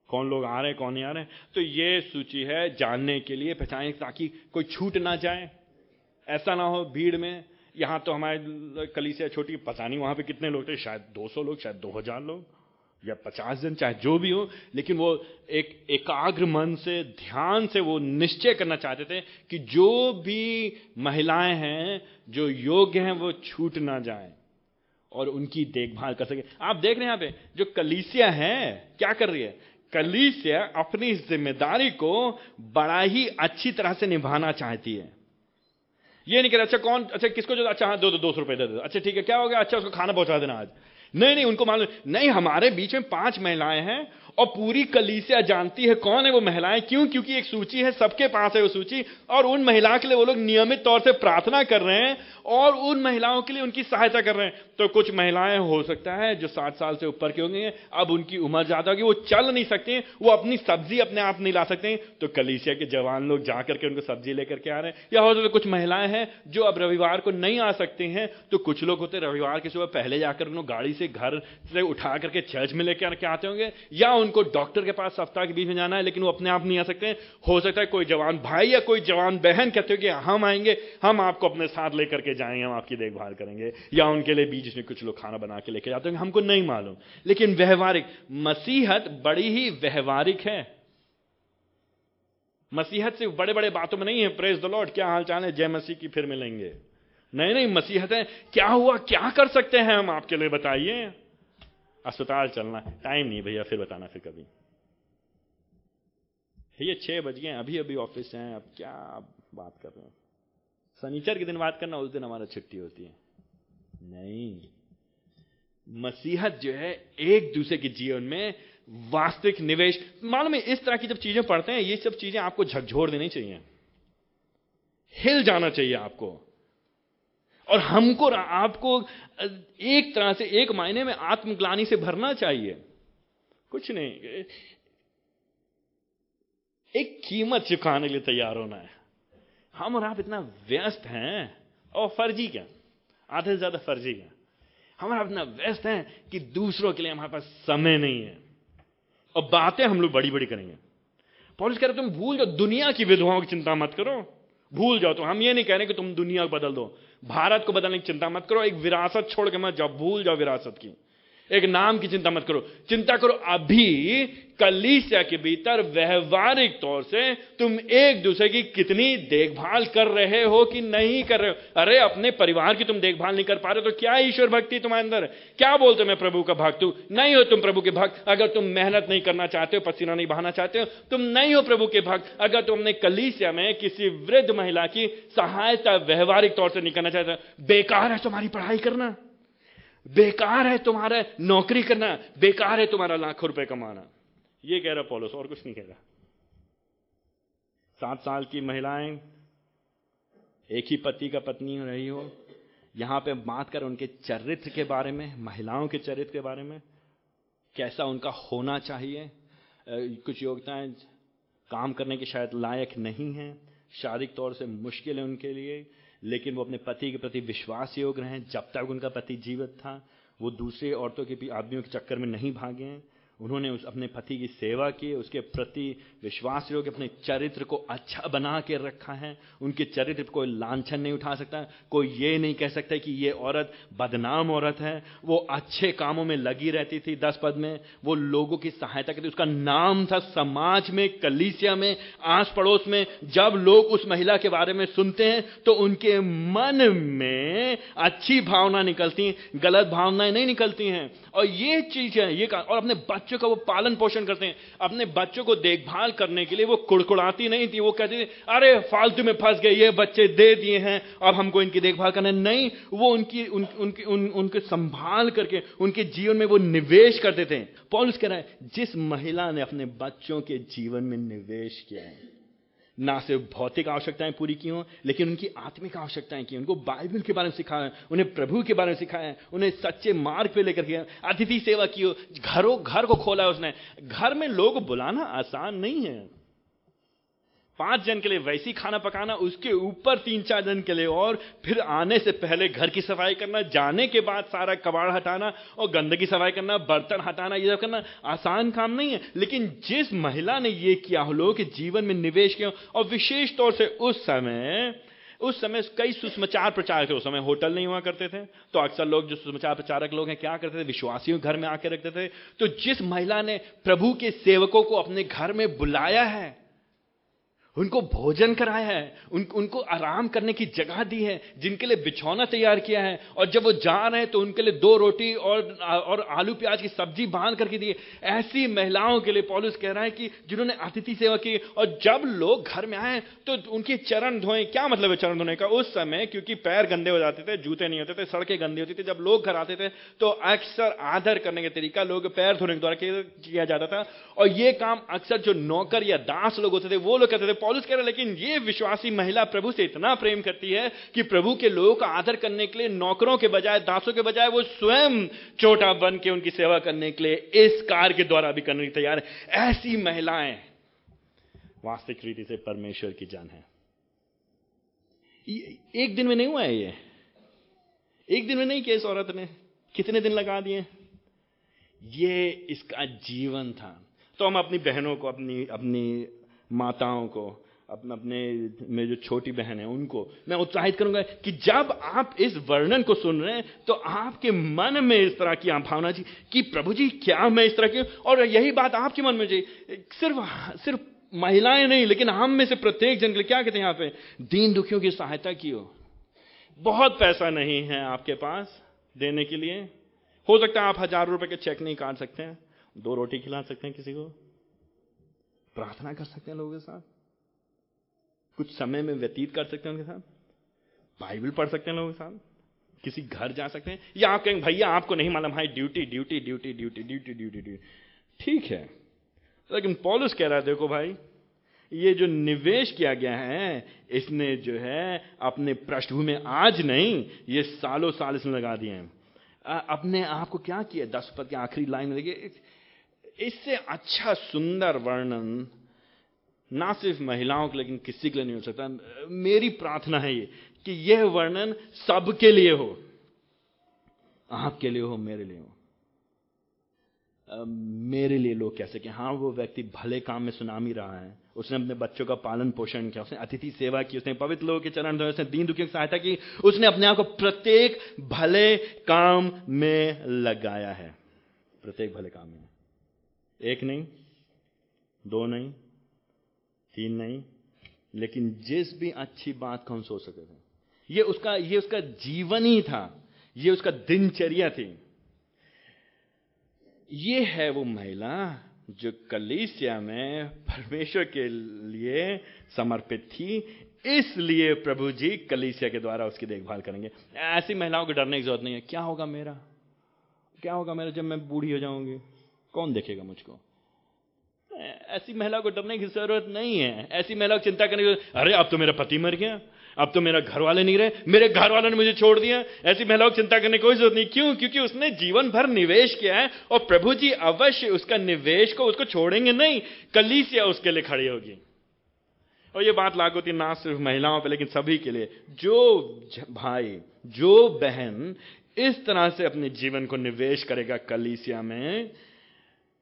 कौन लोग आ रहे हैं, कौन नहीं आ रहे हैं। तो ये सूची है जानने के लिए, पहचाने ताकि कोई छूट ना जाए। ऐसा ना हो भीड़ में, यहाँ तो हमारे कलिसिया छोटी, पता नहीं वहाँ पे कितने लोग थे, शायद 200 लोग, शायद 2000 लोग, या 50 जन, चाहे जो भी हो, लेकिन वो एक एकाग्र मन से, ध्यान से वो निश्चय करना चाहते थे कि जो भी महिलाएँ हैं, जो योग्य हैं, वो छूट ना जाए। और उनकी देखभाल कर सके। आप देख रहे हैं यहाँ पे, जो कलीसिया है, क्या कर रही है? कलीसिया अपनी ज़िम्मेदारी को बड़ा ही अच्छी तरह से निभाना चाहती है। ये नहीं कह रहा अच्छा कौन अच्छा किसको जो अच्छा हाँ दो दो दो सौ रुपए दे दो। अच्छा ठीक है, क्या हो गया? अच्छा उसको खाना पहुँचा देना आज। नहीं नहीं, उनको मालूम, नहीं, हमारे बीच में पाँच महिलाएँ हैं और पूरी कलीसिया जानती है कौन है वो महिलाएँ? क्यों? क्योंकि एक सूची है, सबके पास है वो सूची, और उन महिलाओं के लिए वो लोग नियमित तौर से प्रार्थना कर रहे हैं, और उन महिलाओं के लिए उनकी सहायता कर रहे हैं। तो कुछ महिलाएँ हो सकता है जो साठ साल से ऊपर की होंगी, अब उनकी उम्र ज़्यादा होगी, वो चल नहीं सकते वो अपनी सब्ज़ी अपने आप नहीं ला सकते तो कलीसिया के जवान लोग जाकर के उनको सब्ज़ी लेकर के आ रहे हैं। या हो सकता कुछ महिलाएँ हैं जो अब रविवार को नहीं आ सकती हैं तो कुछ लोग होते रविवार के सुबह पहले जाकर उनको गाड़ी से घर से उठा करके चर्च में लेकर आते होंगे, या उनको डॉक्टर के पास सप्ताह के बीच में जाना है, लेकिन वो अपने आप नहीं आ सकते। हो सकता है कोई जवान भाई या कोई जवान बहन कहते हो कि हम आएँगे, हम आपको अपने साथ लेकर के जाएँगे, हम आपकी देखभाल करेंगे। या उनके लिए बीच में कुछ लोग खाना बना के लेके जाते होंगे, हमको नहीं मालूम। लेकिन व्यवहारिक, मसीहत बड़ी ही व्यवहारिक है। मसीहत सिर्फ़ बड़े बड़े बातों में नहीं है। प्रेस द लॉर्ड क्या हाल चाल है? जय मसीह की फिर मिलेंगे। नहीं नहीं, मसीहत है। क्या हुआ? क्या कर सकते हैं हम? आपके लिए बताइए। अस्पताल चलना टाइम नहीं भैया फिर बताना फिर कभी ये छह बज गए अभी अभी ऑफ़िस हैं अब क्या बात कर रहे हैं शनिचर के दिन बात करना उस दिन हमारा छुट्टी होती है नहीं मसीहत जो है एक दूसरे के जीवन में वास्तविक निवेश मालूम है इस तरह की जब चीज़ें पढ़ते हैं ये सब चीज़ें आपको झकझोर देनी चाहिए हिल जाना चाहिए आपको और हमको आपको एक तरह से, एक मायने में आत्मग्लानी से भरना चाहिए। कुछ नहीं। एक कीमत चुकाने के लिए तैयार होना है। हम और आप इतना व्यस्त हैं। और फर्जी क्या? आधे से ज़्यादा फर्जी क्या? हमारा इतना व्यस्त हैं कि दूसरों के लिए हमारे पास समय नहीं है। और बातें हम लोग बड़ी बड़ी करेंगे। पॉलिस कह रहे तुम भूल जाओ, दुनिया की विधवाओं की चिंता मत करो। भूल जाओ तो हम ये नहीं कह रहे कि तुम दुनिया को बदल दो। भारत को बदलने की चिंता मत करो, एक विरासत छोड़ के मत जाओ भूल जाओ विरासत की। एक नाम की चिंता मत करो। चिंता करो, अभी कलीसिया के भीतर व्यवहारिक तौर से तुम एक दूसरे की कितनी देखभाल कर रहे हो कि नहीं कर रहे हो? अरे, अपने परिवार की तुम देखभाल नहीं कर पा रहे हो तो क्या ईश्वर भक्ति तुम्हारे अंदर? क्या बोलते मैं प्रभु का भक्त हूँ? नहीं हो तुम प्रभु के भक्त। अगर तुम मेहनत नहीं करना चाहते हो, पसीना नहीं बहाना चाहते हो, तुम नहीं हो प्रभु के भक्त। अगर तुम अपने कलीसिया में किसी वृद्ध महिला की सहायता व्यवहारिक तौर से नहीं करना चाहते बेकार है तुम्हारी पढ़ाई करना। बेकार है तुम्हारा नौकरी करना, बेकार है तुम्हारा लाखों रुपए कमाना। ये कह रहा पॉलिस, और कुछ नहीं कह रहा। सात साल की महिलाएँ, एक ही पति का पत्नी रही हो, यहाँ पे बात कर उनके चरित्र के बारे में, महिलाओं के चरित्र के बारे में, कैसा उनका होना चाहिए। कुछ योग्यताएँ काम करने के शायद लायक नहीं है, शारीरिक तौर से मुश्किल है उनके लिए। लेकिन वो अपने पति के प्रति विश्वास योग्य रहे जब तक उनका पति जीवित था, वो दूसरे औरतों के आदमियों के चक्कर में नहीं भागे हैं। उन्होंने उस, अपने पति की सेवा की, उसके प्रति विश्वास योग अपने चरित्र को अच्छा बना के रखा है। उनके चरित्र को कोई लांछन नहीं उठा सकता। कोई ये नहीं कह सकता कि ये औरत बदनाम औरत है। वो अच्छे कामों में लगी रहती थी दस पद में। वो लोगों की सहायता करती उसका नाम था समाज में, कलीसिया में आस पड़ोस में। जब लोग उस महिला के बारे में सुनते हैं तो उनके मन में अच्छी भावना निकलती गलत भावनाएँ नहीं निकलती हैं। और ये चीज़ है ये और अपने बच्चों का वो पालन पोषण करते हैं। अपने बच्चों को देखभाल करने के लिए वो कुड़कुड़ाती नहीं थी। वो कहती थी अरे फालतू में फंस गए ये बच्चे दे दिए हैं अब हमको इनकी देखभाल करना नहीं वो उनकी उन, उनकी उन, उनके संभाल करके उनके जीवन में वो निवेश करते थे। पॉलिस कह रहा है जिस महिला ने अपने बच्चों के जीवन में निवेश किया है ना सिर्फ़ भौतिक आवश्यकताएँ पूरी की हों, लेकिन उनकी आत्मिक आवश्यकताएँ की उनको बाइबल के बारे में सिखाया उन्हें प्रभु के बारे में सिखाया उन्हें सच्चे मार्ग पे लेकर गया अतिथि सेवा की हो घरों, घर को खोला है उसने। घर में लोग बुलाना आसान नहीं है। पाँच जन के लिए वैसी खाना पकाना, उसके ऊपर तीन चार जन के लिए और, फिर आने से पहले घर की सफ़ाई करना, जाने के बाद सारा कबाड़ हटाना और गंदगी सफ़ाई करना, बर्तन हटाना, ये सब करना, आसान काम नहीं है। लेकिन जिस महिला ने ये किया हो, लोगों के जीवन में निवेश किया और विशेष तौर से उस समय उस समय कई सुषमाचार प्रचारक थे, उस समय होटल नहीं हुआ करते थे तो अक्सर लोग जो सुषमाचार प्रचारक लोग हैं, क्या करते थे? विश्वासियों घर में आके रखते थे। तो जिस महिला ने प्रभु के सेवकों को अपने घर में बुलाया है उनको भोजन कराया है उन, उनको आराम करने की जगह दी है जिनके लिए बिछौना तैयार किया है। और जब वो जा रहे हैं तो उनके लिए दो रोटी और और आलू प्याज की सब्ज़ी बाँध करके दी है। ऐसी महिलाओं के लिए पॉलिस कह रहा है कि जिन्होंने अतिथि सेवा की और जब लोग घर में आए तो उनके चरण धोए। क्या मतलब है चरण धोने का? उस समय क्योंकि पैर गंदे हो जाते थे जूते नहीं होते थे सड़कें गंदी होती थी जब लोग घर आते थे तो अक्सर आदर करने का तरीका लोग पैर धोने के द्वारा किया जाता था। और ये काम अक्सर जो नौकर या दास लोग होते थे वो लोग कहते थे। पॉलिस कह रहे लेकिन ये विश्वासी महिला प्रभु से इतना प्रेम करती है कि प्रभु के लोगों का आदर करने के लिए, नौकरों के बजाय, दासों के बजाय वो स्वयं छोटा बन के उनकी सेवा करने के लिए इस कार्य के द्वारा भी करने तैयार है। ऐसी महिलाएँ वास्तविक रीति से परमेश्वर की जान है। एक दिन में नहीं हुआ है ये? एक दिन में नहीं किया इस औरत ने? कितने दिन लगा दिए? ये इसका जीवन था। तो हम अपनी बहनों को, अपनी अपनी माताओं को, अपने अपने मेरी जो छोटी बहन है, उनको। मैं उत्साहित करूँगा कि जब आप इस वर्णन को सुन रहे हैं तो आपके मन में इस तरह की भावना जी कि प्रभु जी, क्या मैं इस तरह की और यही बात आपके मन में जी, सिर्फ़ सिर्फ़ महिलाएँ नहीं, लेकिन हम में से प्रत्येक जन के लिए क्या कहते हैं यहाँ पे? दीन दुखियों की सहायता की हो। बहुत पैसा नहीं है आपके पास देने के लिए। हो सकता है आप हज़ार रुपए के चेक नहीं काट सकते हैं, दो रोटी खिला सकते हैं किसी को। प्रार्थना कर सकते हैं लोगों के साथ? कुछ समय में व्यतीत कर सकते हैं उनके साथ? बाइबल पढ़ सकते हैं लोगों के साथ? किसी घर जा सकते हैं? या आप कहेंगे, भैया, आपको नहीं मालूम भाई duty duty duty duty duty duty duty. ठीक है। लेकिन पॉलिस कह रहा है, देखो भाई, ये जो निवेश किया गया है, इसने जो है अपने पृष्ठभूमि में आज नहीं, ये सालों साल इसने लगा दिए हैं। अपने आप को क्या किया? दस पद के आखिरी लाइन में देखिए इससे अच्छा सुंदर वर्णन ना सिर्फ़ महिलाओं के लेकिन किसी के लिए नहीं हो सकता। मेरी प्रार्थना है ये, कि यह वर्णन सबके लिए हो। आपके लिए हो, मेरे लिए हो। मेरे लिए लोग कैसे कि हाँ वो व्यक्ति भले काम में सुनामी रहा है। उसने अपने बच्चों का पालन पोषण किया, उसने अतिथि सेवा की, उसने पवित्र लोगों के चरण धोए, उसने दीन दुखियों की सहायता की, उसने अपने आप को प्रत्येक भले काम में लगाया है। प्रत्येक भले काम में। एक नहीं, दो नहीं, तीन नहीं, लेकिन जिस भी अच्छी बात को हम सोच सकते थे, ये उसका ये उसका जीवन ही था, ये उसका दिनचर्या थी। ये है वो महिला जो कलीसिया में परमेश्वर के लिए समर्पित थी, इसलिए प्रभु जी कलीसिया के द्वारा उसकी देखभाल करेंगे। ऐसी महिलाओं को डरने की ज़रूरत नहीं है। क्या होगा मेरा? क्या होगा मेरा जब मैं बूढ़ी हो जाऊँगी? कौन देखेगा मुझको? ऐसी महिला को डरने की ज़रूरत नहीं है। ऐसी महिला को चिंता करने की अरे, अब तो मेरा पति मर गया। अब तो मेरा घर वाले नहीं रहे। मेरे घर वालों ने मुझे छोड़ दिया। ऐसी महिलाओं को चिंता करने की कोई ज़रूरत नहीं। क्यों? क्योंकि उसने जीवन भर निवेश किया है और प्रभु जी अवश्य उसका निवेश को, उसको छोड़ेंगे नहीं। कलीसिया उसके लिए खड़ी होगी। और ये बात लागू होती ना सिर्फ़ महिलाओं पर लेकिन सभी के लिए। जो भाई, जो बहन इस तरह से अपने जीवन को निवेश करेगा कलीसिया में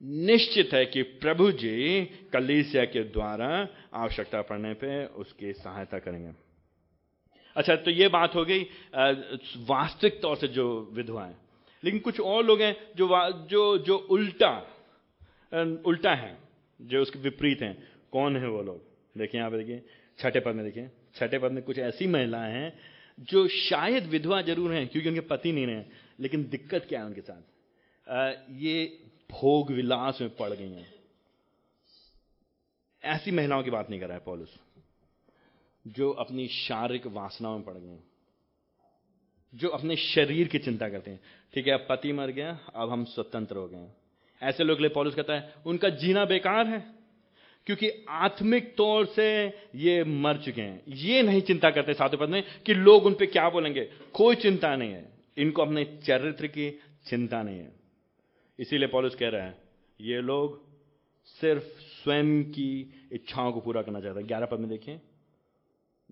निश्चित है कि प्रभु जी कलीसिया के द्वारा आवश्यकता पड़ने पे उसकी सहायता करेंगे। अच्छा तो ये बात हो गई वास्तविक तौर से जो विधवाएँ लेकिन कुछ और लोग हैं जो जो जो उल्टा उल्टा है जो उसके विपरीत हैं। कौन है वो लोग? देखिए यहाँ पर देखिए छठे पद में देखिए छठे पद में कुछ ऐसी महिलाएँ हैं जो शायद विधवा ज़रूर हैं क्योंकि उनके पति नहीं रहे लेकिन दिक्कत क्या है उनके साथ? आ, ये भोग विलास में पड़ गई हैं। ऐसी महिलाओं की बात नहीं कर रहा है पॉलिस, जो अपनी शारीरिक वासनाओं में पड़ गए जो अपने शरीर की चिंता करते हैं। ठीक है, अब पति मर गया, अब हम स्वतंत्र हो गए ऐसे लोग लिए पॉलिस कहता है, उनका जीना बेकार है, क्योंकि आत्मिक तौर से ये मर चुके हैं। ये नहीं चिंता करते सातवें पद में कि लोग उन पर क्या बोलेंगे। कोई चिंता नहीं है। इनको अपने चरित्र की चिंता नहीं है। इसीलिए पॉलिस कह रहा है, ये लोग सिर्फ़ स्वयं की इच्छाओं को पूरा करना चाहते हैं। ग्यारह पद में देखिए,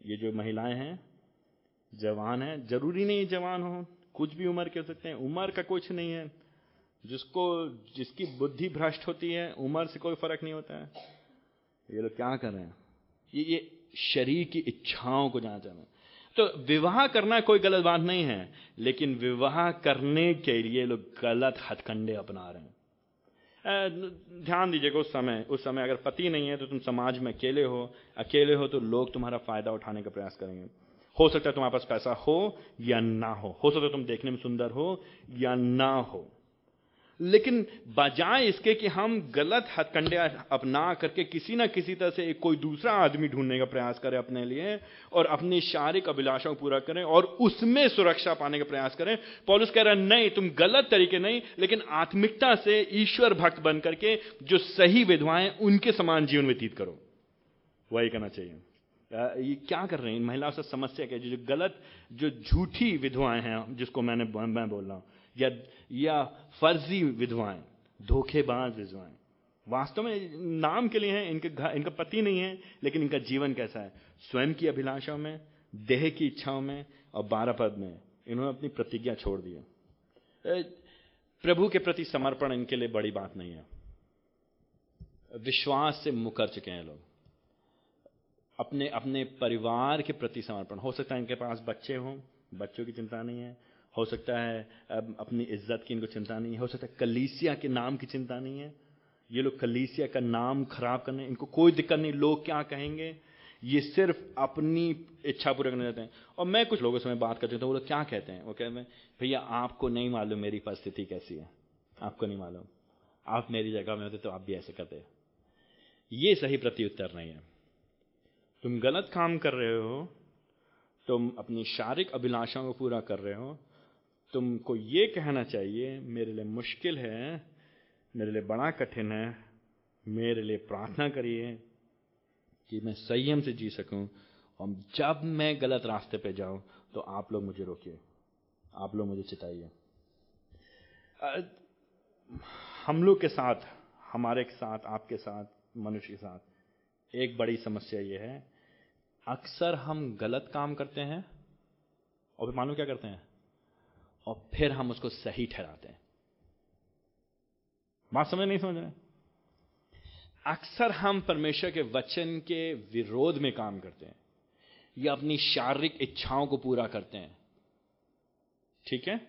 ये जो महिलाएँ हैं, जवान हैं, ज़रूरी नहीं जवान हो, कुछ भी उम्र के हो सकते हैं, उम्र का कुछ नहीं है, जिसको, जिसकी बुद्धि भ्रष्ट होती है, उम्र से कोई फ़र्क नहीं होता है। ये लोग क्या कर रहे हैं? ये ये शरीर की इच्छाओं को जाना चाह रहे हैं। तो विवाह करना कोई गलत बात नहीं है, लेकिन विवाह करने के लिए लोग गलत हथकंडे अपना रहे हैं। ध्यान दीजिएगा, उस समय उस समय अगर पति नहीं है तो तुम समाज में अकेले हो अकेले हो तो लोग तुम्हारा फ़ायदा उठाने का प्रयास करेंगे। हो सकता है तुम्हारे पास पैसा हो या ना हो। हो सकता है तुम देखने में सुंदर हो या ना हो। लेकिन बजाय इसके कि हम गलत हथकंडे अपना करके किसी ना किसी तरह से कोई दूसरा आदमी ढूँढने का प्रयास करें अपने लिए और अपनी शारीरिक अभिलाषाओं पूरा करें और उसमें सुरक्षा पाने का प्रयास करें। पॉलिस कह रहा है, नहीं, तुम गलत तरीके नहीं, लेकिन आत्मिकता से ईश्वर भक्त बन करके जो सही विधवाएँ उनके समान जीवन व्यतीत करो। वही करना चाहिए। ये क्या कर रहे हैं? महिलाओं से समस्या क्या जो गलत, जो झूठी विधवाएँ हैं, जिसको मैंने, मैं बोल रहा हूँ या या फर्जी विधवाएँ, धोखेबाज विधवाएँ। वास्तव में नाम के लिए हैं, इनके घर इनका पति नहीं है, लेकिन इनका जीवन कैसा है? स्वयं की अभिलाषाओं में, देह की इच्छाओं में और बारह पद में। इन्होंने अपनी प्रतिज्ञा छोड़ दी प्रभु के प्रति समर्पण इनके लिए बड़ी बात नहीं है। विश्वास से मुकर चुके हैं लोग। अपने अपने परिवार के प्रति समर्पण। हो सकता है इनके पास बच्चे हों, बच्चों की चिंता नहीं है। हो सकता है अपनी इज़्ज़त की इनको चिंता नहीं है। हो सकता है कलीसिया के नाम की चिंता नहीं है। ये लोग कलीसिया का नाम खराब करने, इनको कोई दिक्कत नहीं, लोग क्या कहेंगे? ये सिर्फ़ अपनी इच्छा पूरा करने जाते हैं। और मैं कुछ लोगों से मैं बात करती हूँ तो वो लोग क्या कहते हैं? वो कहते हैं, भैया, आपको नहीं मालूम मेरी परिस्थिति कैसी है। आपको नहीं मालूम। आप मेरी जगह में होते तो आप भी ऐसे करते। ये सही प्रत्युत्तर नहीं है। तुम गलत काम कर रहे हो, तुम अपनी शारीरिक अभिलाषाओं को पूरा कर रहे हो तुमको ये कहना चाहिए, मेरे लिए मुश्किल है, मेरे लिए बड़ा कठिन है, मेरे लिए प्रार्थना करिए कि मैं संयम से जी सकूँ और जब मैं गलत रास्ते पे जाऊँ तो आप लोग मुझे रोकिए। आप लोग मुझे चिताइए। हम लोग के साथ, हमारे के साथ, आपके साथ, मनुष्य के साथ, एक बड़ी समस्या यह है। अक्सर हम गलत काम करते हैं और फिर मालूम क्या करते हैं? और फिर हम उसको सही ठहराते हैं। बात समझ नहीं समझ रहे? अक्सर हम परमेश्वर के वचन के विरोध में काम करते हैं, या अपनी शारीरिक इच्छाओं को पूरा करते हैं। ठीक है?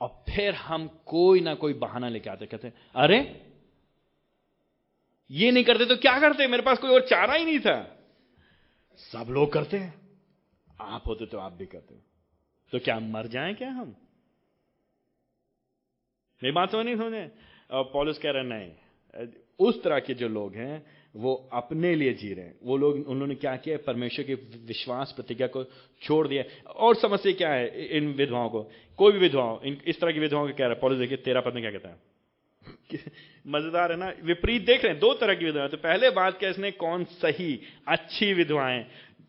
और फिर हम कोई ना कोई बहाना लेके आते कहते हैं, अरे, ये नहीं करते तो क्या करते? मेरे पास कोई और चारा ही नहीं था। सब लोग करते हैं। आप होते तो आप भी करते तो क्या मर जाएँ क्या हम? मेरी बात समझ नहीं समझे पॉलिस कह रहे, नहीं। उस तरह के जो लोग हैं, वो अपने लिए जी रहे हैं। वो लोग, उन्होंने क्या किया? परमेश्वर की विश्वास प्रतिज्ञा को छोड़ दिया। और समस्या क्या है इन विधवाओं को? कोई भी विधवाओं, इन, इस तरह की विधवाओं को कह रहा है, पॉलिस, देखिए, तेरा में क्या कहता है? मज़ेदार है ना? विपरीत देख रहे हैं, दो तरह की विधवाएँ। तो पहले बात क्या इसने कौन सही, अच्छी विधवाएँ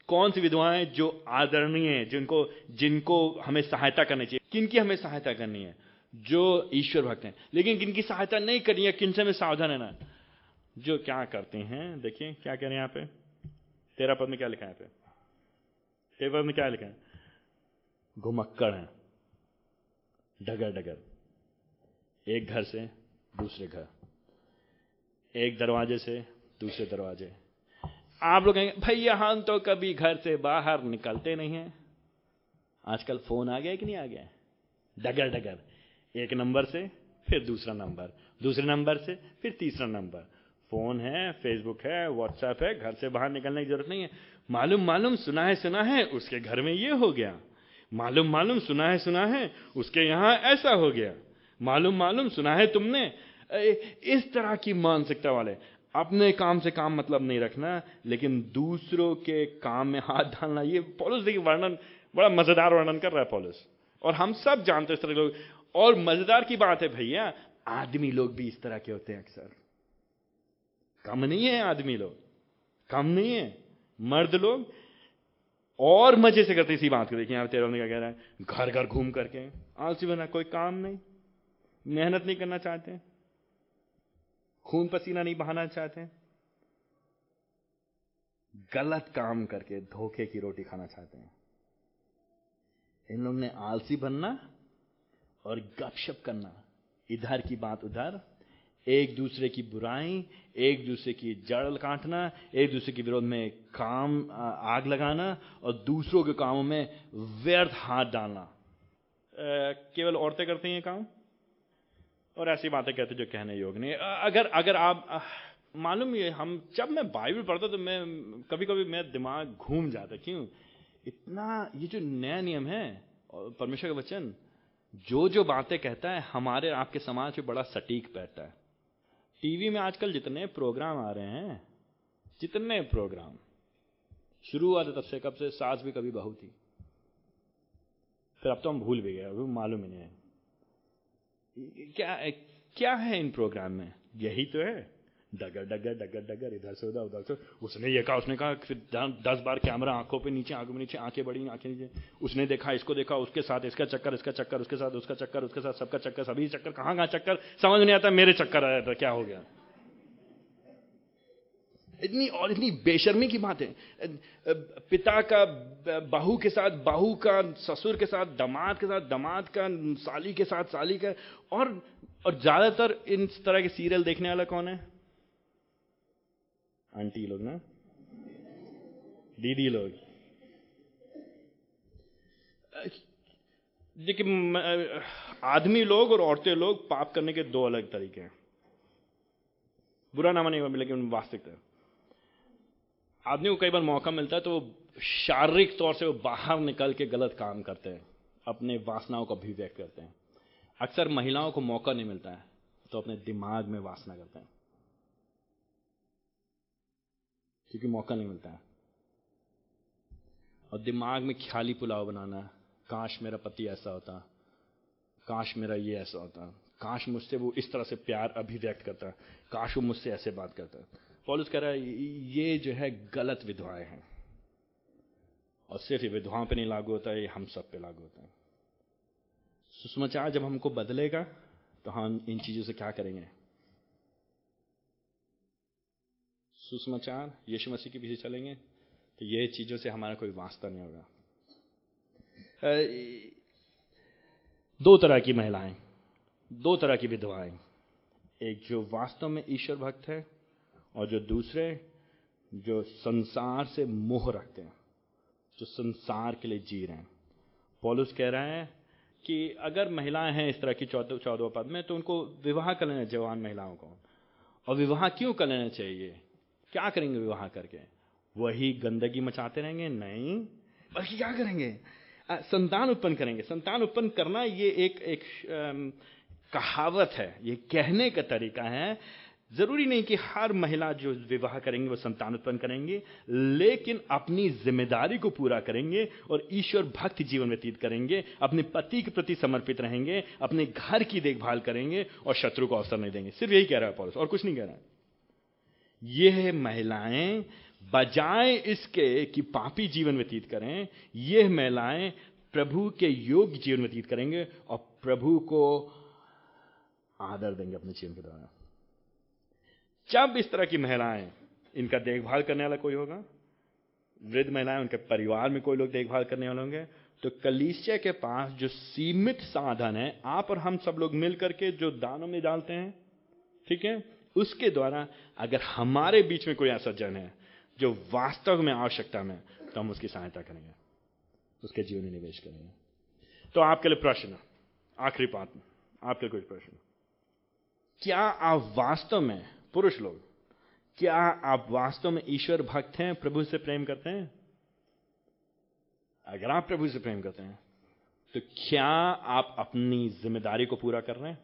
कौन सी विधवाएँ जो आदरणीय है, जिनको जिनको हमें सहायता करनी चाहिए? किनकी हमें सहायता करनी है? जो ईश्वर भक्त हैं। लेकिन किनकी सहायता नहीं करनी है किनसे में सावधान है? ना जो क्या करते हैं, देखिए, क्या कह रहे हैं यहाँ पे? तेरा पद में क्या लिखा है पे? तेरा पद में क्या लिखा है? घुमक्कड़ है। डगर डगर। एक घर से दूसरे घर। एक दरवाजे से दूसरे दरवाजे। आप लोग कहेंगे भैया हम तो कभी घर से बाहर निकलते नहीं हैं। आजकल फ़ोन आ गया कि नहीं आ गया? डगर डगर। एक नंबर से, फिर दूसरा नंबर। दूसरे नंबर से, फिर तीसरा नंबर। फ़ोन है फेसबुक है व्हाट्सएप है, घर से बाहर निकलने की ज़रूरत नहीं है। मालूम मालूम, सुना है सुना है, उसके घर में ये हो गया। मालूम मालूम, सुना है सुना है, उसके यहाँ ऐसा हो गया। मालूम मालूम, सुना है तुमने। इस तरह की मानसिकता वाले। अपने काम से काम मतलब नहीं रखना, लेकिन दूसरों के काम में हाथ डालना, ये पॉलिस देखिए वर्णन, बड़ा मज़ेदार वर्णन कर रहा है पॉलिस। और हम सब जानते हैं इस तरह के लोग। और मज़ेदार की बात है भैया, आदमी लोग भी इस तरह के होते हैं अक्सर। कम नहीं है आदमी लोग, कम नहीं है। मर्द लोग और मज़े से करते इसी बात को। देखिए यहाँ तेरह क्या कह रहा है घर घर घूम करके, आलसी बना, कोई काम नहीं, मेहनत नहीं करना चाहते। खून पसीना नहीं बहाना चाहते गलत काम करके धोखे की रोटी खाना चाहते हैं। इन लोगों ने आलसी बनना और गपशप करना। इधर की बात उधर, एक दूसरे की बुराई, एक दूसरे की जड़ काटना, एक दूसरे के विरोध में काम आग लगाना और दूसरों के कामों में व्यर्थ हाथ डालना। केवल औरतें करती हैं काम? और ऐसी बातें कहते जो कहने योग नहीं। अगर अगर आप मालूम ये, हम, जब मैं बाइबल पढ़ता तो मैं कभी कभी मेरा दिमाग घूम जाता क्यों? इतना, ये जो नया नियम है परमेश्वर का वचन जो जो बातें कहता है, हमारे, आपके समाज में बड़ा सटीक बैठता है। टीवी में आजकल जितने प्रोग्राम आ रहे हैं, जितने प्रोग्राम शुरू हुआ था तब से, कब से, सास भी कभी बहू थी। फिर अब तो हम भूल भी गए, अभी मालूम ही नहीं है। क्या क्या है इन प्रोग्राम में? यही तो है। डगर डगर डगर डगर, इधर से उधर उधर से। उसने ये कहा, उसने कहा फिर दस बार कैमरा आँखों पे नीचे, आँखों में नीचे, आँखें बड़ी, आँखें नीचे। उसने देखा, इसको देखा, उसके साथ, इसका चक्कर इसका चक्कर, उसके साथ, उसका चक्कर, उसके साथ, सबका चक्कर, सभी चक्कर। कहाँ कहाँ चक्कर? समझ नहीं आता, मेरे चक्कर आया था क्या हो गया? इतनी और इतनी बेशर्मी की बात है। पिता का, बहू के साथ, बहू का, ससुर के साथ, दमाद के साथ, दमाद का, साली के साथ, साली का, और और ज़्यादातर इन तरह के सीरियल देखने वाला कौन है? आंटी लोग ना? दीदी लोग। देखिए आदमी लोग और औरतें लोग पाप करने के दो अलग तरीके हैं। बुरा नामा नहीं लेकिन वास्तविकता आदमी को कई बार मौका मिलता है तो वो शारीरिक तौर से वो बाहर निकल के गलत काम करते हैं, अपने वासनाओं को अभिव्यक्त करते हैं। अक्सर महिलाओं को मौका नहीं मिलता है तो अपने दिमाग में वासना करते हैं। क्योंकि मौका नहीं मिलता है। और दिमाग में ख्याली पुलाव बनाना, काश मेरा पति ऐसा होता, काश मेरा ये ऐसा होता, काश मुझसे वो इस तरह से प्यार अभिव्यक्त करता, काश वो मुझसे ऐसे बात करता। पॉलिस कह रहा है, ये जो है गलत विधवाएँ हैं। और सिर्फ़ ये विधवाओं पे नहीं लागू होता है ये हम सब पे लागू होता है। सुषमाचार जब हमको बदलेगा तो हम इन चीज़ों से क्या करेंगे? सुषमाचार यीशु मसीह के पीछे चलेंगे तो ये चीज़ों से हमारा कोई वास्ता नहीं होगा। दो तरह की महिलाएँ, दो तरह की विधवाएँ। एक जो वास्तव में ईश्वर भक्त है और जो दूसरे जो संसार से मोह रखते हैं, जो संसार के लिए जी रहे हैं। पॉलुस कह रहा है कि अगर महिलाएँ हैं इस तरह की चौदह चौदह पद में तो उनको विवाह कर लेना जवान महिलाओं को। और विवाह क्यों कर लेना चाहिए? क्या करेंगे विवाह करके? वही गंदगी मचाते रहेंगे? नहीं। बल्कि क्या करेंगे? संतान उत्पन्न करेंगे। संतान उत्पन्न करना ये एक एक कहावत है, ये कहने का तरीका है ज़रूरी नहीं कि हर महिला जो विवाह करेंगे, वो संतान उत्पन्न करेंगे, लेकिन अपनी ज़िम्मेदारी को पूरा करेंगे और ईश्वर भक्त जीवन व्यतीत करेंगे, अपने पति के प्रति समर्पित रहेंगे, अपने घर की देखभाल करेंगे और शत्रु को अवसर नहीं देंगे। सिर्फ़ यही कह रहा है पॉलिस, और कुछ नहीं कह रहा है। यह महिलाएँ, बजाय इसके कि पापी जीवन व्यतीत करें, यह महिलाएँ प्रभु के योग्य जीवन व्यतीत करेंगे और प्रभु को आदर देंगे अपने जीवन के द्वारा जब इस तरह की महिलाएँ इनका देखभाल करने वाला कोई होगा, वृद्ध महिलाएँ उनके परिवार में कोई लोग देखभाल करने वाले होंगे तो कलीसिया के पास जो सीमित साधन है, आप और हम सब लोग मिल करके जो दानों में डालते हैं, ठीक है? उसके द्वारा अगर हमारे बीच में कोई ऐसा जन है, जो वास्तव में आवश्यकता में तो हम उसकी सहायता करेंगे, उसके जीवन में निवेश करेंगे। तो आपके लिए प्रश्न, आखिरी बात आपके कुछ प्रश्न? क्या आप वास्तव में पुरुष लोग, क्या आप वास्तव में ईश्वर भक्त हैं, प्रभु से प्रेम करते हैं? अगर आप प्रभु से प्रेम करते हैं तो क्या आप अपनी ज़िम्मेदारी को पूरा कर रहे हैं?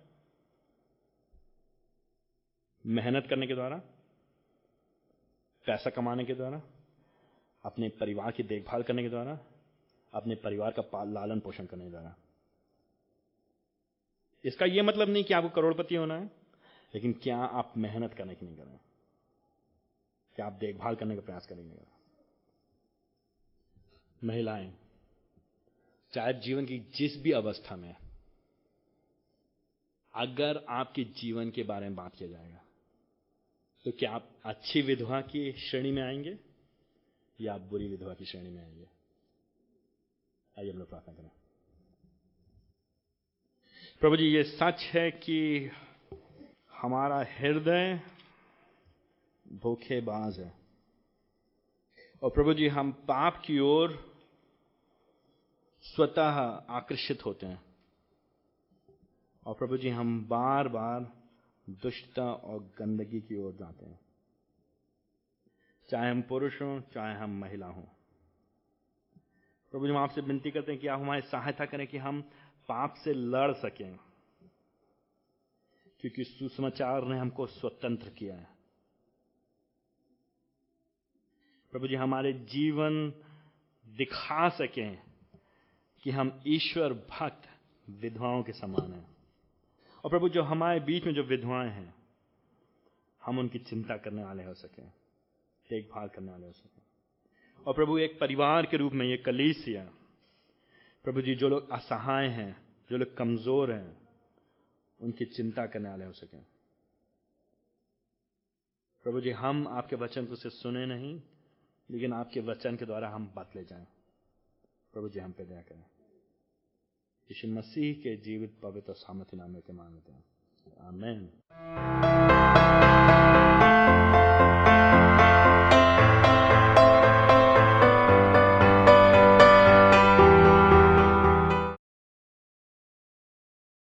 मेहनत करने के द्वारा? पैसा कमाने के द्वारा? अपने परिवार की देखभाल करने के द्वारा? अपने परिवार का लालन पोषण करने के द्वारा? इसका यह मतलब नहीं कि आपको करोड़पति होना है। लेकिन क्या आप मेहनत करने की नहीं कर क्या आप देखभाल करने का प्रयास करेंगे महिलाएँ, चाहे जीवन की जिस भी अवस्था में, अगर आपके जीवन के बारे में बात किया जाएगा तो क्या आप अच्छी विधवा की श्रेणी में आएँगे या आप बुरी विधवा की श्रेणी में आएँगे? आइए हम लोग प्रार्थना करें। प्रभु जी, ये सच है कि हमारा हृदय भूखेबाज है। और प्रभु जी, हम पाप की ओर स्वतः आकर्षित होते हैं। और प्रभु जी, हम बार बार दुष्टता और गंदगी की ओर जाते हैं। चाहे हम पुरुष हों, चाहे हम महिला हों। प्रभु जी, हम आपसे विनती करते हैं कि आप हमारी सहायता करें कि हम पाप से लड़ सकें। क्योंकि सुसमाचार ने हमको स्वतंत्र किया है। प्रभु जी, हमारे जीवन दिखा सकें कि हम ईश्वर भक्त विधवाओं के समान हैं। और प्रभु, जो हमारे बीच में जो विधवाएँ हैं, हम उनकी चिंता करने वाले हो सके, देखभाल करने वाले हो सके। और प्रभु, एक परिवार के रूप में ये कलीसिया, प्रभु जी, जो लोग असहाय हैं, जो लोग कमज़ोर हैं उनकी चिंता करने वाले हो सके। प्रभु जी, हम आपके वचन को सिर्फ़ सुने नहीं, लेकिन आपके वचन के द्वारा हम बदले जाए। प्रभु जी, हम पे दया करें। यीशु मसीह के जीवित पवित्र सामर्थ्य नाम के मानते हैं।